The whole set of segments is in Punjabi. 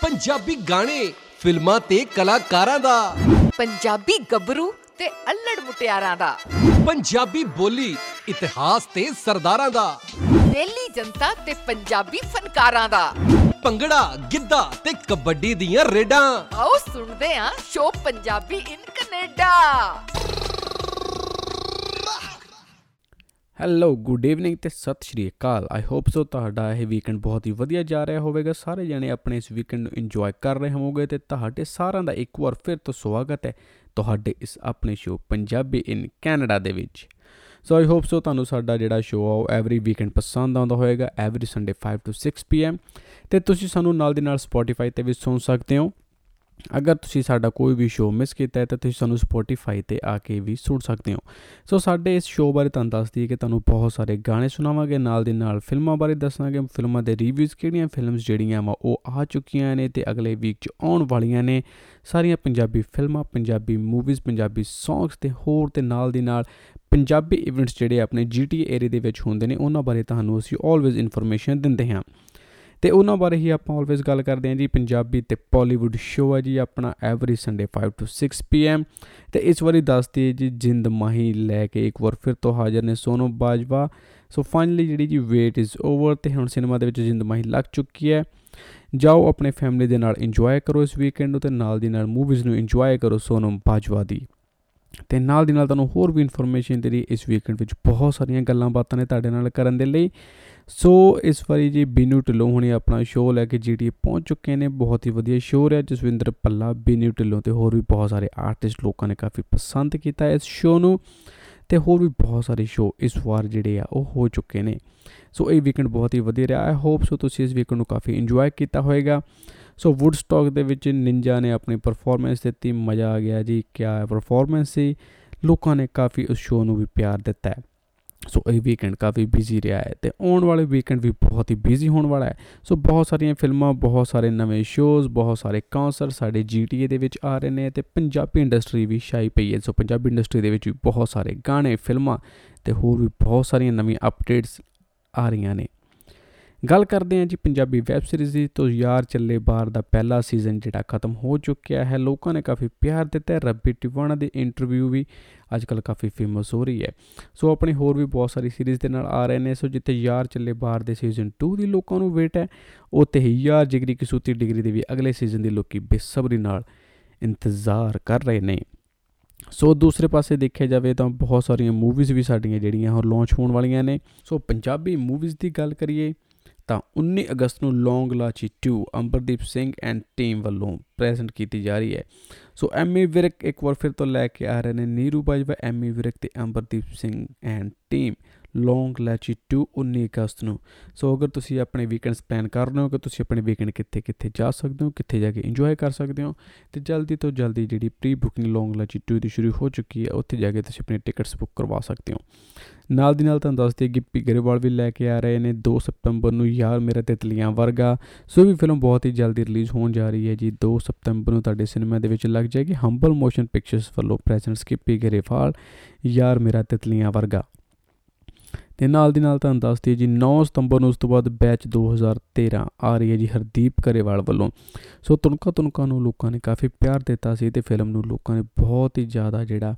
ਪੰਜਾਬੀ ਗਾਣੇ ਫਿਲਮਾਂ ਤੇ ਕਲਾਕਾਰਾਂ ਦਾ। ਪੰਜਾਬੀ ਗੱਭਰੂ ਤੇ ਅਲੜ ਮੁਟਿਆਰਾਂ ਦਾ। ਪੰਜਾਬੀ ਬੋਲੀ ਇਤਿਹਾਸ ਤੇ ਸਰਦਾਰਾਂ ਦਾ। ਦਿੱਲੀ ਜਨਤਾ ਤੇ ਪੰਜਾਬੀ ਫਨਕਾਰਾਂ ਦਾ। ਭੰਗੜਾ ਗਿੱਧਾ ਤੇ ਕਬੱਡੀ ਦੀਆਂ ਰੇਡਾਂ। ਆਓ ਸੁਣਦੇ ਆਂ show Punjabi in Canada. Hello good evening ਤੇ ਸਤਿ ਸ਼੍ਰੀ ਅਕਾਲ। ਆਈ ਹੋਪ ਸੋ ਤੁਹਾਡਾ ਇਹ ਵੀਕਐਂਡ ਬਹੁਤ ਹੀ ਵਧੀਆ ਜਾ ਰਿਹਾ ਹੋਵੇਗਾ। ਸਾਰੇ ਜਣੇ ਆਪਣੇ ਇਸ ਵੀਕਐਂਡ ਨੂੰ ਇੰਜੋਏ ਕਰ ਰਹੇ ਹੋਵੋਗੇ ਤੇ ਤੁਹਾਡੇ ਸਾਰਿਆਂ ਦਾ ਇੱਕ ਵਾਰ ਫਿਰ ਤੋਂ ਸਵਾਗਤ ਹੈ ਤੁਹਾਡੇ ਇਸ ਆਪਣੇ ਸ਼ੋਅ ਪੰਜਾਬੀ ਇਨ ਕੈਨੇਡਾ ਦੇ ਵਿੱਚ। ਸੋ ਆਈ ਹੋਪ ਸੋ ਤੁਹਾਨੂੰ ਸਾਡਾ ਜਿਹੜਾ ਸ਼ੋਅ ਆ ਉਹ ਐਵਰੀ ਵੀਕਐਂਡ ਪਸੰਦ ਆਉਂਦਾ ਹੋਵੇਗਾ। ਐਵਰੀ ਸੰਡੇ 5 ਤੋਂ 6 ਪੀਐਮ ਤੇ ਤੁਸੀਂ ਸਾਨੂੰ ਨਾਲ ਦੀ ਨਾਲ ਸਪੋਟੀਫਾਈ ਤੇ ਵੀ ਸੁਣ ਸਕਦੇ ਹੋ। ਅਗਰ ਤੁਸੀਂ ਸਾਡਾ ਕੋਈ ਵੀ ਸ਼ੋਅ ਮਿਸ ਕੀਤਾ ਹੈ, ਤਾਂ ਤੁਸੀਂ ਸਾਨੂੰ ਸਪੋਟੀਫਾਈ ਤੇ ਆ ਕੇ ਵੀ ਸੁਣ ਸਕਦੇ ਹੋ। ਸੋ ਸਾਡੇ ਇਸ ਸ਼ੋਅ ਬਾਰੇ ਤੁਹਾਨੂੰ ਦੱਸ ਦਈਏ ਕਿ ਤੁਹਾਨੂੰ ਬਹੁਤ ਸਾਰੇ ਗਾਣੇ ਸੁਣਾਵਾਂਗੇ, ਨਾਲ ਦੇ ਨਾਲ ਫਿਲਮਾਂ ਬਾਰੇ ਦੱਸਾਂਗੇ। ਫਿਲਮਾਂ ਦੇ ਰਿਵਿਊਜ਼ ਕਿਹੜੀਆਂ ਫਿਲਮਸ ਜਿਹੜੀਆਂ ਵਾ, ਉਹ ਆ ਚੁੱਕੀਆਂ ਨੇ ਤੇ ਅਗਲੇ ਵੀਕ 'ਚ ਆਉਣ ਵਾਲੀਆਂ ਨੇ। ਸਾਰੀਆਂ ਪੰਜਾਬੀ ਫਿਲਮਾਂ, ਪੰਜਾਬੀ ਮੂਵੀਜ਼ ਪੰਜਾਬੀ ਸੌਂਗਸ ਤੇ ਹੋਰ ਤੇ ਨਾਲ ਦੀ ਨਾਲ ਪੰਜਾਬੀ ਇਵੈਂਟਸ ਜਿਹੜੇ ਆਪਣੇ ਜੀਟੀ ਏਰੀਆ ਦੇ ਵਿੱਚ ਹੁੰਦੇ ਨੇ, ਉਹਨਾਂ ਬਾਰੇ ਤੁਹਾਨੂੰ ਅਸੀਂ ਆਲਵੇਜ਼ ਇਨਫੋਰਮੇਸ਼ਨ ਦਿੰਦੇ ਹਾਂ। ਤੇ ਉਹਨਾਂ ਬਾਰੇ ਹੀ ਆਪਾਂ ਆਲਵੇਜ਼ ਗੱਲ ਕਰਦੇ ਹਾਂ ਜੀ, ਪੰਜਾਬੀ ਤੇ ਪਾਲੀਵੁੱਡ ਸ਼ੋਅ ਹੈ ਜੀ, ਆਪਣਾ ਐਵਰੀ ਸੰਡੇ 5 ਤੋਂ 6 ਪੀਐਮ ਤੇ ਇਸ ਵਾਰੀ ਦੱਸਦੀ ਜੀ, ਜਿੰਦ ਮਾਹੀ ਲੈ ਕੇ ਇੱਕ ਵਾਰ ਫਿਰ ਤੋਂ ਹਾਜ਼ਰ ਨੇ ਸੋਨੂ ਬਾਜਵਾ। ਸੋ ਫਾਈਨਲੀ ਜਿਹੜੀ ਜੀ ਵੇਟ ਇਜ਼ ਓਵਰ ਤੇ ਹੁਣ ਸਿਨੇਮਾ ਦੇ ਵਿੱਚ ਜਿੰਦ ਮਾਹੀ ਲੱਗ ਚੁੱਕੀ ਹੈ। ਜਾਓ ਆਪਣੇ ਫੈਮਿਲੀ ਦੇ ਨਾਲ ਇੰਜੋਏ ਕਰੋ ਇਸ ਵੀਕਐਂਡ ਨੂੰ ਤੇ ਨਾਲ ਦੀ ਨਾਲ ਮੂਵੀਜ਼ ਨੂੰ ਇੰਜੋਏ ਕਰੋ ਸੋਨੂ ਬਾਜਵਾ ਦੀ। ਤੇ ਨਾਲ ਦੀ ਨਾਲ ਤੁਹਾਨੂੰ ਹੋਰ ਵੀ ਇਨਫੋਰਮੇਸ਼ਨ ਤੇਰੀ ਇਸ ਵੀਕਐਂਡ ਵਿੱਚ ਬਹੁਤ ਸਾਰੀਆਂ ਗੱਲਾਂ ਬਾਤਾਂ ਨੇ ਤੁਹਾਡੇ ਨਾਲ ਕਰਨ ਦੇ ਲਈ। ਸੋ ਇਸ ਵਾਰੀ ਜੀ ਬੀਨੂ ਢਿੱਲੋਂ ਹੁਣੇ ਆਪਣਾ ਸ਼ੋਅ ਲੈ ਕੇ ਜੀਟੀ ਪਹੁੰਚ ਚੁੱਕੇ ਨੇ। ਬਹੁਤ ਹੀ ਵਧੀਆ ਸ਼ੋਅ ਰਿਹਾ। ਜਸਵਿੰਦਰ ਪੱਲਾ ਬੀਨੂ ਢਿੱਲੋਂ ਤੇ ਹੋਰ ਵੀ ਬਹੁਤ ਸਾਰੇ ਆਰਟਿਸਟ ਲੋਕਾਂ ਨੇ ਕਾਫੀ ਪਸੰਦ ਕੀਤਾ ਇਸ ਸ਼ੋਅ ਨੂੰ ਤੇ ਹੋਰ ਵੀ ਬਹੁਤ ਸਾਰੇ ਸ਼ੋਅ ਇਸ ਵਾਰ ਜਿਹੜੇ ਆ ਉਹ ਹੋ ਚੁੱਕੇ ਨੇ। ਸੋ ਇਹ ਵੀਕਐਂਡ ਬਹੁਤ ਹੀ ਵਧੀਆ ਰਿਹਾ। ਆਈ ਹੋਪ ਸੋ ਤੁਸੀਂ ਇਸ ਵੀਕਐਂਡ ਨੂੰ ਕਾਫੀ ਇੰਜੋਏ ਕੀਤਾ ਹੋਵੇਗਾ ਸੋ ਵੁੱਡਸਟਾਕ ਦੇ ਵਿੱਚ ਨਿੰਜਾ ਨੇ ਆਪਣੀ ਪਰਫਾਰਮੈਂਸ ਦਿੱਤੀ। ਮਜ਼ਾ ਆ ਗਿਆ ਜੀ। ਕਿਆ ਪਰਫਾਰਮੈਂਸ ਸੀ। ਲੋਕਾਂ ਨੇ ਕਾਫੀ ਉਸ ਸ਼ੋਅ ਨੂੰ ਵੀ ਪਿਆਰ ਦਿੱਤਾ ਹੈ। ਸੋ ਇਹ ਵੀਕਐਂਡ ਕਾਫੀ ਬਿਜ਼ੀ ਰਿਹਾ ਹੈ ਤੇ ਆਉਣ ਵਾਲੇ ਵੀਕਐਂਡ ਵੀ ਬਹੁਤ ਹੀ ਬਿਜ਼ੀ ਹੋਣ ਵਾਲਾ ਹੈ। ਸੋ ਬਹੁਤ ਸਾਰੀਆਂ ਫਿਲਮਾਂ, ਬਹੁਤ ਸਾਰੇ ਨਵੇਂ ਸ਼ੋਜ਼ ਬਹੁਤ ਸਾਰੇ ਕਨਸਰਟ ਸਾਡੇ ਜੀਟੀਏ ਦੇ ਵਿੱਚ ਆ ਰਹੇ ਨੇ ਤੇ ਪੰਜਾਬੀ ਇੰਡਸਟਰੀ ਵੀ ਛਾਈ ਪਈ ਹੈ। ਸੋ ਪੰਜਾਬੀ ਇੰਡਸਟਰੀ ਦੇ ਵਿੱਚ ਵੀ ਬਹੁਤ ਸਾਰੇ ਗਾਣੇ, ਫਿਲਮਾਂ ਤੇ ਹੋਰ ਵੀ ਬਹੁਤ ਸਾਰੀਆਂ ਨਵੀਆਂ ਅਪਡੇਟਸ ਆ ਰਹੀਆਂ ਨੇ। ਗੱਲ ਕਰਦੇ ਹਾਂ ਜੀ ਪੰਜਾਬੀ ਵੈਬ ਸੀਰੀਜ਼ ਦੀ ਤੋਂ ਯਾਰ ਚੱਲੇ ਬਾਹਰ ਦਾ ਪਹਿਲਾ ਸੀਜ਼ਨ ਜਿਹੜਾ ਖਤਮ ਹੋ ਚੁੱਕਿਆ ਹੈ। ਲੋਕਾਂ ਨੇ ਕਾਫੀ ਪਿਆਰ ਦਿੱਤਾ ਹੈ। ਰੱਬੀ ਟਿਵਾਣਾ ਦੀ ਇੰਟਰਵਿਊ ਵੀ ਅੱਜਕੱਲ ਕਾਫੀ ਫੇਮਸ ਹੋ ਰਹੀ ਹੈ। ਸੋ ਆਪਣੀ ਹੋਰ ਵੀ ਬਹੁਤ ਸਾਰੀ ਸੀਰੀਜ਼ ਦੇ ਨਾਲ ਆ ਰਹੇ ਨੇ। ਸੋ ਜਿੱਥੇ ਯਾਰ ਚੱਲੇ ਬਾਹਰ ਦੇ ਸੀਜ਼ਨ 2 ਦੀ ਲੋਕਾਂ ਨੂੰ ਵੇਟ ਹੈ, ਉੱਥੇ ਹੀ ਯਾਰ ਜਿਗਰੀ ਕਸੂਤੀ ਡਿਗਰੀ ਦੇ ਵੀ ਅਗਲੇ ਸੀਜ਼ਨ ਦੀ ਲੋਕੀ ਬੇਸਬਰੀ ਨਾਲ ਇੰਤਜ਼ਾਰ ਕਰ ਰਹੇ ਨੇ। ਸੋ ਦੂਸਰੇ ਪਾਸੇ ਦੇਖਿਆ ਜਾਵੇ ਤਾਂ ਬਹੁਤ ਸਾਰੀਆਂ ਮੂਵੀਜ਼ ਵੀ ਸਾਡੀਆਂ ਜਿਹੜੀਆਂ ਉਹ ਲਾਂਚ ਹੋਣ ਵਾਲੀਆਂ ਨੇ। ਸੋ ਪੰਜਾਬੀ ਮੂਵੀਜ਼ ਦੀ ਗੱਲ ਕਰੀਏ ਤਾਂ 19 ਅਗਸਤ ਨੂੰ ਲੌਂਗ ਲਾਚੀ 2 ਅੰਬਰਦੀਪ ਸਿੰਘ ਐਂਡ ਟੀਮ ਵੱਲੋਂ ਪ੍ਰੈਜ਼ੈਂਟ ਕੀਤੀ ਜਾ ਰਹੀ ਹੈ। ਸੋ ਐਮੀ ਵਿਰਕ ਇੱਕ ਵਾਰ ਫਿਰ ਤੋਂ ਲੈ ਕੇ ਆ ਰਹੇ ਨੇ। ਨੀਰੂ ਬਾਜਵਾ, ਐਮੀ ਵਿਰਕ ਤੇ ਅੰਬਰਦੀਪ ਸਿੰਘ ਐਂਡ ਟੀਮ। ਲੌਂਗ ਲਾਚੀ 2 19 ਅਗਸਤ ਨੂੰ। ਸੋ ਅਗਰ ਤੁਸੀਂ ਆਪਣੇ ਵੀਕਐਂਡਸ ਪਲਾਨ ਕਰ ਰਹੇ ਹੋ ਕਿ ਤੁਸੀਂ ਆਪਣੇ ਵੀਕਐਂਡ ਕਿੱਥੇ ਕਿੱਥੇ ਜਾ ਸਕਦੇ ਹੋ, ਕਿੱਥੇ ਜਾ ਕੇ ਇੰਜੋਏ ਕਰ ਸਕਦੇ ਹੋ, ਤੇ ਜਲਦੀ ਤੋਂ ਜਲਦੀ ਜਿਹੜੀ ਪ੍ਰੀ ਬੁਕਿੰਗ ਲੌਂਗ ਲਾਚੀ 2 ਦੀ ਸ਼ੁਰੂ ਹੋ ਚੁੱਕੀ ਹੈ, ਉੱਥੇ ਜਾ ਕੇ ਤੁਸੀਂ ਆਪਣੀ ਟਿਕਟਸ ਬੁੱਕ ਕਰਵਾ ਸਕਦੇ ਹੋ। ਨਾਲ ਦੀ ਨਾਲ ਤੁਹਾਨੂੰ ਦੱਸ ਦਈਏ ਗਿੱਪੀ ਗਰੇਵਾਲ ਵੀ ਲੈ ਕੇ ਆ ਰਹੇ ਨੇ 2 ਸਤੰਬਰ ਨੂੰ ਯਾਰ ਮੇਰੇ ਤਿਤਲੀਆਂ ਵਰਗਾ। ਸੋ ਵੀ ਫਿਲਮ ਬਹੁਤ ਹੀ ਜਲਦੀ ਰਿਲੀਜ਼ ਹੋਣ ਜਾ ਰਹੀ ਹੈ ਜੀ 2 ਸਤੰਬਰ ਨੂੰ ਤੁਹਾਡੇ ਸਿਨੇਮਾ ਦੇ ਵਿੱਚ ਲੱਗ ਜਾਏਗੀ। ਹੰਬਲ ਮੋਸ਼ਨ ਪਿਕਚਰਸ ਵੱਲੋਂ ਪ੍ਰੈਜ਼ੈਂਟਸ ਗਿੱਪੀ ਗਰੇਵਾਲ, ਯਾਰ ਮੇਰਾ ਤਿਤਲੀਆਂ ਵਰਗਾ। ਤੇ ਨਾਲ ਦੀ ਨਾਲ ਤੁਹਾਨੂੰ ਦੱਸ ਦਈਏ ਜੀ 9 ਸਤੰਬਰ ਨੂੰ ਉਸ ਤੋਂ ਬਾਅਦ ਬੈਚ 2013 ਆ ਰਹੀ ਹੈ ਜੀ ਹਰਦੀਪ ਕਰੇਵਾਲ ਵੱਲੋਂ। ਸੋ ਤੁਨਕਾ ਤੁਨਕਾ ਨੂੰ ਲੋਕਾਂ ਨੇ ਕਾਫੀ ਪਿਆਰ ਦਿੱਤਾ ਸੀ ਤੇ ਫਿਲਮ ਨੂੰ ਲੋਕਾਂ ਨੇ ਬਹੁਤ ਹੀ ਜ਼ਿਆਦਾ ਜਿਹੜਾ,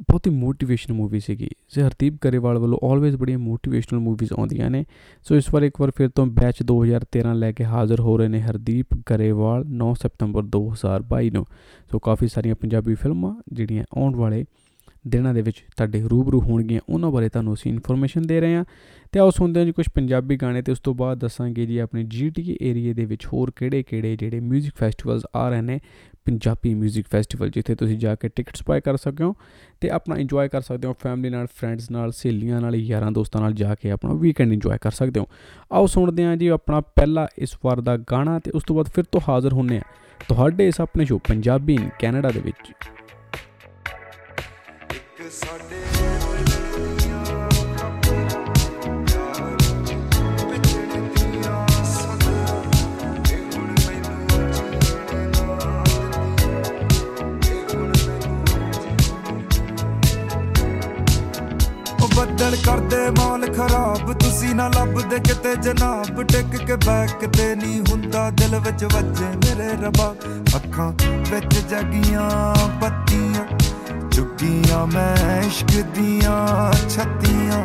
ਬਹੁਤ ਹੀ ਮੋਟੀਵੇਸ਼ਨਲ ਮੂਵੀ ਸੀਗੀ। ਜੇ ਹਰਦੀਪ ਕਰੇਵਾਲ ਵੱਲੋਂ ਆਲਵੇਜ਼ ਬੜੀਆਂ ਮੋਟੀਵੇਸ਼ਨਲ ਮੂਵੀਜ਼ ਆਉਂਦੀਆਂ ਨੇ। ਸੋ ਇਸ ਵਾਰ ਇੱਕ ਵਾਰ ਫਿਰ ਤੋਂ ਬੈਚ 2013 ਲੈ ਕੇ ਹਾਜ਼ਰ ਹੋ ਰਹੇ ਨੇ ਹਰਦੀਪ ਕਰੇਵਾਲ 9 ਸਤੰਬਰ 2022 ਨੂੰ। ਸੋ ਕਾਫੀ ਸਾਰੀਆਂ ਪੰਜਾਬੀ ਫਿਲਮਾਂ ਜਿਹੜੀਆਂ ਆਉਣ ਵਾਲੇ ਦਿਨਾਂ ਦੇ ਵਿੱਚ ਤੁਹਾਡੇ ਰੂਬਰੂ ਹੋਣਗੀਆਂ ਉਹਨਾਂ ਬਾਰੇ ਤੁਹਾਨੂੰ ਅਸੀਂ ਇਨਫੋਰਮੇਸ਼ਨ ਦੇ ਰਹੇ ਹਾਂ ਤੇ ਆਓ ਸੁਣਦੇ ਹਾਂ ਜੀ ਕੁਝ ਪੰਜਾਬੀ ਗਾਣੇ ਤੇ ਉਸ ਤੋਂ ਬਾਅਦ ਦੱਸਾਂਗੇ ਜੀ ਆਪਣੇ ਜੀਟੀਏ ਏਰੀਆ ਦੇ ਵਿੱਚ ਹੋਰ ਕਿਹੜੇ-ਕਿਹੜੇ ਜਿਹੜੇ 뮤직 ਫੈਸਟੀਵਲਸ ਆ ਰਹੇ ਨੇ ਪੰਜਾਬੀ 뮤직 ਫੈਸਟੀਵਲ ਜਿੱਥੇ ਤੁਸੀਂ ਜਾ ਕੇ ਟਿਕਟਸ ਬਾਏ ਕਰ ਸਕਦੇ ਹੋ ਤੇ ਆਪਣਾ ਇੰਜੋਏ ਕਰ ਸਕਦੇ ਹੋ ਫੈਮਿਲੀ ਨਾਲ ਫਰੈਂਡਸ ਨਾਲ ਸਹੇਲੀਆਂ ਨਾਲ ਯਾਰਾਂ ਦੋਸਤਾਂ ਨਾਲ ਜਾ ਕੇ ਆਪਣਾ ਵੀਕਐਂਡ ਇੰਜੋਏ ਕਰ ਸਕਦੇ ਹੋ ਆਓ ਸੁਣਦੇ ਹਾਂ ਜੀ ਆਪਣਾ ਪਹਿਲਾ ਇਸ ਵਾਰ ਦਾ ਗਾਣਾ ਤੇ ਉਸ ਤੋਂ ਬਾਅਦ ਫਿਰ ਤੋਂ ਹਾਜ਼ਰ ਹੁੰਨੇ ਆ ਤੁਹਾਡੇ ਇਸ ਆਪਣੇ ਸ਼ੋ ਪੰਜਾਬੀ ਇਨ ਕੈਨੇਡਾ ਦੇ ਵਿੱਚ ਸਾਡੇ ਬੱਦਲ ਕਰਦੇ ਮੌਲ ਖਰਾਬ, ਤੁਸੀਂ ਛੇਤੀ ਨਾ ਲੱਭਦੇ ਕਿਤੇ ਜਨਾਬ। ਟਿਕ ਕੇ ਬੈਕ ਤੇ ਨਹੀਂ ਹੁੰਦਾ, ਦਿਲ ਵਿੱਚ ਵੱਜੇ ਮੇਰੇ ਰੱਬਾ। ਅੱਖਾਂ ਵਿੱਚ ਜਗੀਆਂ ਬੱਤੀਆਂ ਚੁੱਕੀਆਂ ਮੈਂ ਇਸ਼ਕ ਦੀਆਂ ਛੱਤੀਆਂ,